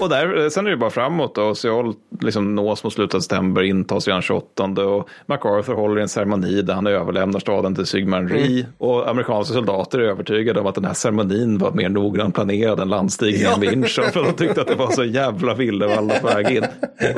Och där, eh, sen är det bara framåt då. Och Seoul liksom nås mot slutet av september, intas redan 28. Och MacArthur håller en ceremoni där han överlämnar staden till Sigmund Rhee. Mm. Och amerikanska soldater är övertygade om att den här ceremonin var mer noggrant planerad än landstigningen Ja. vid Incheon. För de tyckte att det var så jävla Vildevalla på väg in.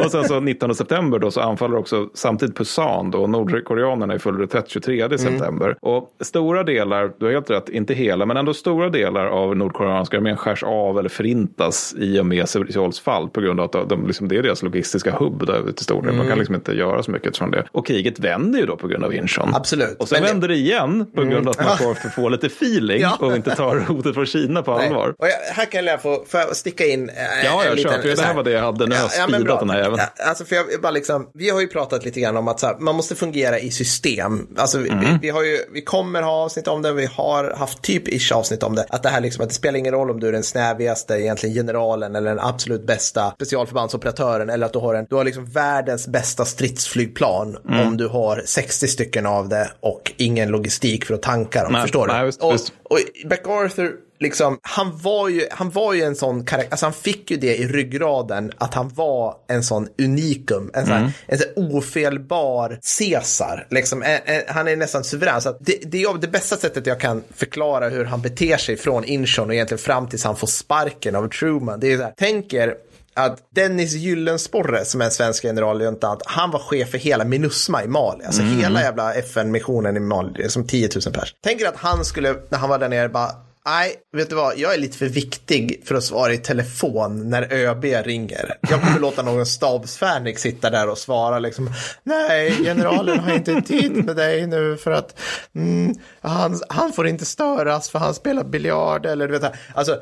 Och sen så 19 september då så anfaller också samtidigt Pusan då. Och Nordkoreanerna är full reträtt 23 Mm. september. Och stora delar, du har helt rätt, inte hela, men ändå stora delar av nordkoreanska armén skärs av eller förintas i och med USAs fall på grund av att de, liksom, det är deras logistiska hubb där till stor del. Mm. De kan liksom inte göra så mycket från det. Och kriget vänder ju då på grund av Inchon. Absolut. Och sen Men- vänder det igen på grund av att MacArthur får lite feeling Ja. och inte tar hotet från Kina på allvar. Och jag, här kan jag få, får jag sticka in eh, Ja, en jag liten, kör. för Det här var det jag hade. Nu har jag men speedat den här även. Ja, Alltså för jag bara liksom, vi har ju pratat lite grann om att här, man måste fungera i system. Alltså vi, Mm. vi, vi har ju, vi kommer ha avsnitt om det, vi har haft typ ish avsnitt om det. Att det här liksom, att det spelar ingen roll om du är den snävigaste egentligen generalen eller den absolut bästa specialförbandsoperatören eller att du har en, du har liksom världens bästa stridsflygplan Mm. om du har 60 stycken av det och ingen logistik för att tanka dem. Nej, förstår du? nej, visst, och, visst. och MacArthur, liksom, han var ju, han var ju en sån karaktär, alltså han fick ju det i ryggraden att han var en sån unikum, en sån, Mm. en sån ofelbar Caesar. Liksom, en, en, han är nästan suverän. Så det, det är det bästa sättet jag kan förklara hur han beter sig från Inchon och egentligen fram tills han får sparken av Truman. Det är så här, tänker att Dennis Gyllensporre som är en svensk generaljuntant, han var chef för hela Minusma i Mali. Alltså hela jävla FN-missionen i Mali, som 10 000 pers. Tänker att han skulle, när han var där nere, bara Nej, vet du vad? Jag är lite för viktig för att svara i telefon när ÖB ringer. Jag kommer låta någon stabsfärnig sitta där och svara liksom. Nej, generalen har inte tid med dig nu för att mm, han, han får inte störas för han spelar biljard eller du vet. Alltså,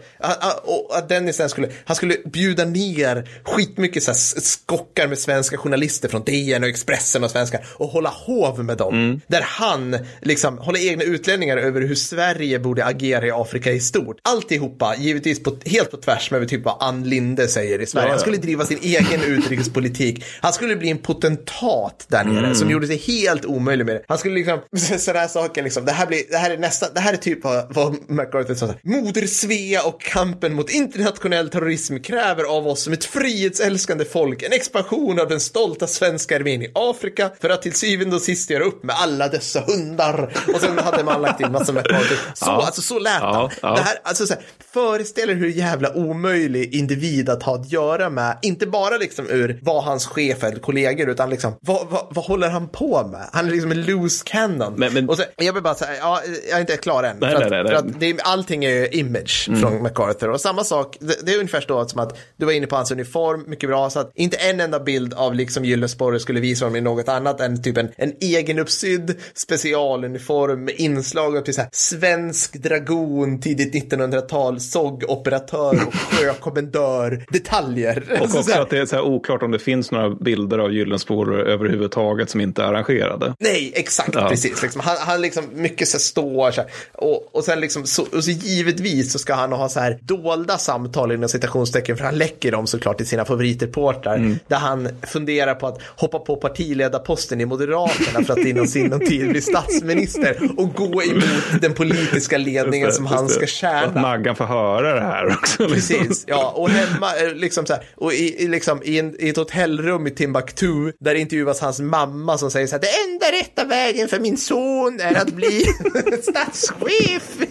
och att Dennis sen skulle, han skulle bjuda ner skitmycket så här skockar med svenska journalister från DN och Expressen och svenska och hålla hov med dem. Där han liksom håller egna utläggningar över hur Sverige borde agera i Afrika i stort. Alltihopa, givetvis på, helt på tvärs med typ vad Ann Linde säger i Sverige. Han skulle driva sin egen utrikespolitik. Han skulle bli en potentat där nere som gjorde sig helt omöjlig med det. Han skulle liksom, sådana saker liksom, det här, blir, det här är nästan, det här är typ vad, vad MacArthur sa. Moder Svea och kampen mot internationell terrorism kräver av oss som ett frihetsälskande folk en expansion av den stolta svenska armén i Afrika för att till syvende och sist göra upp med alla dessa hundar. Och sen hade man lagt in massa MacArthur. Så, Ja. alltså så lät Ja, ja. Det här, alltså, så här, föreställ er hur jävla omöjlig individ att ha att göra med. Inte bara liksom ur vad hans chef eller kollegor, utan liksom vad, vad, vad håller han på med? Han är liksom en loose cannon. Men- men- Och så, jag vill bara säga, ja, jag är inte klar än. Nej, för att, nej, nej. För att det är, allting är ju image från MacArthur. Och samma sak, det, det är ungefär så som att du var inne på hans uniform, mycket bra. Så att inte en enda bild av liksom Gyllensporre skulle visa honom i något annat än typ en, en egenuppsydd specialuniform med inslag av typ så här, svensk dragon, tidigt 1900-tal, SOG-operatör och sjökommendör, detaljer. Och Alltså, så också här, att det är så oklart om det finns några bilder av Gyllenspår överhuvudtaget som inte är arrangerade. Nej, exakt, Ja. precis. Liksom, han, han liksom mycket så står så här, och, och sen liksom, så, och så givetvis så ska han ha så här dolda samtal inom citationstecken, för han läcker dem såklart till sina favoritreportrar, Mm. där han funderar på att hoppa på partiledarposten i Moderaterna för att inom sinom tid bli statsminister och gå emot den politiska ledningen som han ska Och att tjäna. Maggan får höra det här också. liksom. Precis, ja, och hemma, eh, liksom så här, och i, liksom, i, en, i ett hotellrum i Timbuktu, där intervjuas hans mamma som säger så här, det enda rätta vägen för min son är att bli statschef.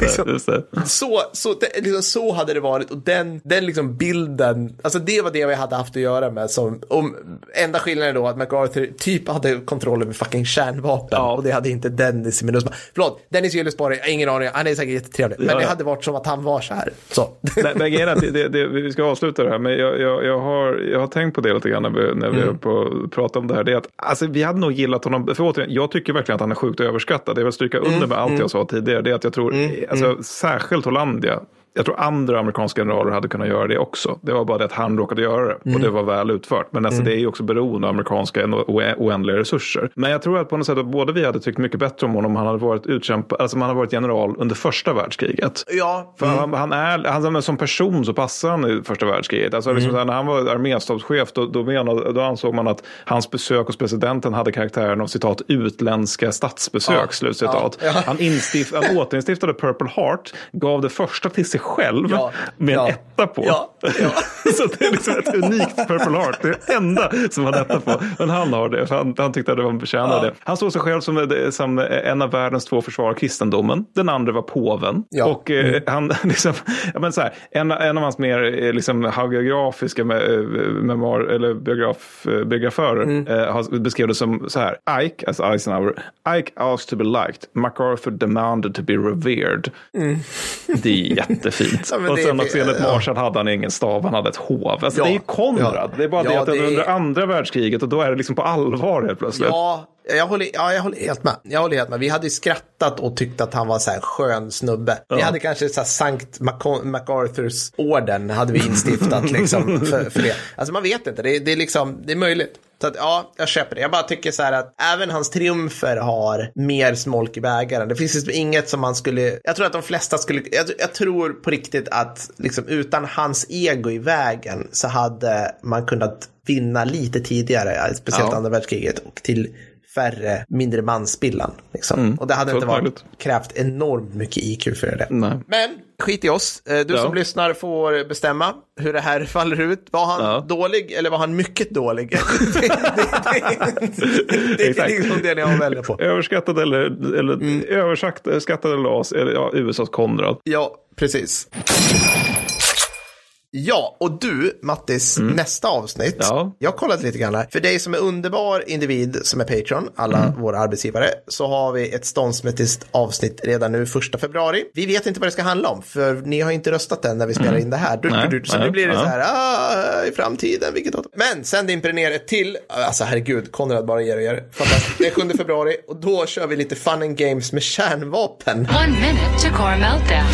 Liksom, just det. så, så, det, liksom, så hade det varit och den, den liksom bilden, alltså det var det vi hade haft att göra med som, om, enda skillnaden då att MacArthur typ hade kontroll över fucking kärnvapen Ja. och det hade inte Dennis i Minusma. Förlåt, Dennis jag har ingen aning, han är säkert jättetrevlig, men Ja, det ja. hade varit som att han var så här. Så. Nej, men det, det, det, vi ska avsluta det här, men jag, jag, jag, har, jag har tänkt på det lite grann när vi, när vi Mm. på att prata om det här. Det är att, alltså, vi hade nog gillat honom, för återigen, jag tycker verkligen att han är sjukt överskattad. Jag vill stryka Mm, under med allt jag sa tidigare. Det är att jag tror, alltså, särskilt Hollandia, jag tror andra amerikanska generaler hade kunnat göra det också. Det var bara det att han råkade göra det och det var väl utfört. Men alltså, det är ju också beroende av amerikanska oändliga resurser. Men jag tror att på något sätt att både vi hade tyckt mycket bättre om honom om han hade varit utkämpad, alltså om han hade varit general under första världskriget. Ja, För han, han är, han, som person så passar han i första världskriget. Alltså liksom här, när han var arméstabschef då, då, menade, då ansåg man att hans besök hos presidenten hade karaktären av citat utländska statsbesök. Ja. Slutcitat. Ja. Ja. Han, instift, han återinstiftade Purple Heart, gav det första till sig själv Ja. med en Ja. etta på. Ja. Så det är liksom ett unikt Purple Heart. Det är det enda som han etta på. Men han har det, för han, han tyckte att det var förtjänade det. Han såg sig själv som, som en av världens två försvarare av kristendomen. Den andra var påven. Och eh, han, liksom, men så här, en, en av hans mer eh, liksom, eh, memoar, eller biograf, eh, biograförer Mm. eh, beskrev det som så här. Ike, alltså Eisenhower, Ike asked to be liked. MacArthur demanded to be revered. Mm. Det är jätte, fint. Ja, och sen också enligt ja. Marshall hade han ingen stav, han hade ett hov. Alltså, Ja, det är ju Konrad. ja. Det är bara det Ja, att det under är- andra världskriget och då är det liksom på allvar helt plötsligt. Ja, jag håller, ja, jag håller helt med. Jag håller helt med. Vi hade ju skrattat och tyckt att han var så här skön snubbe. Vi hade kanske så här Sankt Mac- MacArthurs orden hade vi instiftat liksom för, för det. Alltså man vet inte, det är, det är liksom, det är möjligt. Så att, ja, jag köper det. Jag bara tycker så här att även hans triumfer har mer smolk i bägaren. Det finns liksom inget som man skulle, jag tror att de flesta skulle, jag, jag tror på riktigt att liksom utan hans ego i vägen så hade man kunnat vinna lite tidigare, speciellt Ja. andra världskriget och till färre, mindre manspillan. Liksom. och det hade inte varit, möjligt. krävt enormt mycket IQ för det. Nej. Men skit i oss. Eh, Du Ja. som lyssnar får bestämma hur det här faller ut. Var han Ja. dålig eller var han mycket dålig? det, det, det, det är liksom det ni har att välja på. Överskattad eller, eller Mm. överskattad eller as, eller ja, USAs Konrad. Ja, precis. Ja, och du, Mattis, nästa avsnitt. Mm. Ja. Jag har kollat lite grann här. För dig som är underbar individ som är Patreon, alla Mm. våra arbetsgivare, så har vi ett ståndsmässigt avsnitt redan nu första februari. Vi vet inte vad det ska handla om, för ni har inte röstat än när vi spelar in det här. Du, Mm. Nej, du, du, så nej, nu blir det ja. så här, ah, i framtiden, vilket datum. Men sen dimper det ner ett till, alltså herregud, Konrad bara ger och ger. Fantastiskt. Det är 7 februari och då kör vi lite fun and games med kärnvapen. One minute to core meltdown.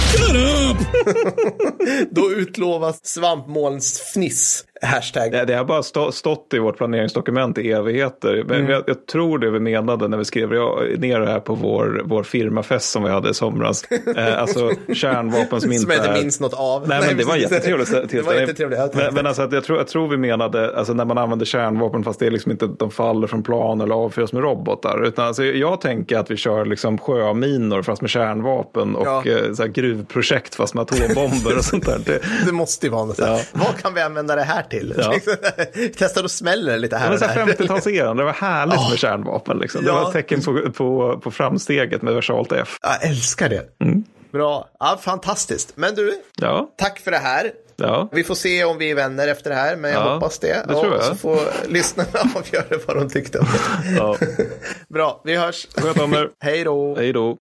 Då utlovas svampmolnsfniss. Hashtag. Det, det har bara stå, stått i vårt planeringsdokument i evigheter. Men Mm. jag, jag tror det vi menade när vi skrev ner det här på vår, vår firmafest som vi hade i somras. Eh, alltså kärnvapen som inte Som jag inte är... minns något av. Nej, men det var jättetrevligt. Det var jättetrevligt. Men, men alltså, att jag, tror, jag tror vi menade, alltså när man använder kärnvapen fast det är liksom inte de faller från plan eller avfyras med robotar. Utan alltså, jag tänker att vi kör liksom sjöminor fast med kärnvapen och Ja. eh, så här, gruvprojekt fast med atombomber och sånt där. Det, Det måste ju vara något. Ja. Vad kan vi använda det här till? Ja. Testa och smäller det lite här Det och där. 50-talseran, det var härligt med kärnvapen. Liksom. Det Ja. var ett tecken på, på, på framsteget med versalt F. Jag älskar det. Mm. Bra. Ja, fantastiskt. Men du, Ja, tack för det här. ja. Vi får se om vi är vänner efter det här, men jag Ja, hoppas det. det tror jag. så får lyssnarna avgöra vad de tyckte om det. ja. Bra, vi hörs. Sköt om er. Hej då. Hej då.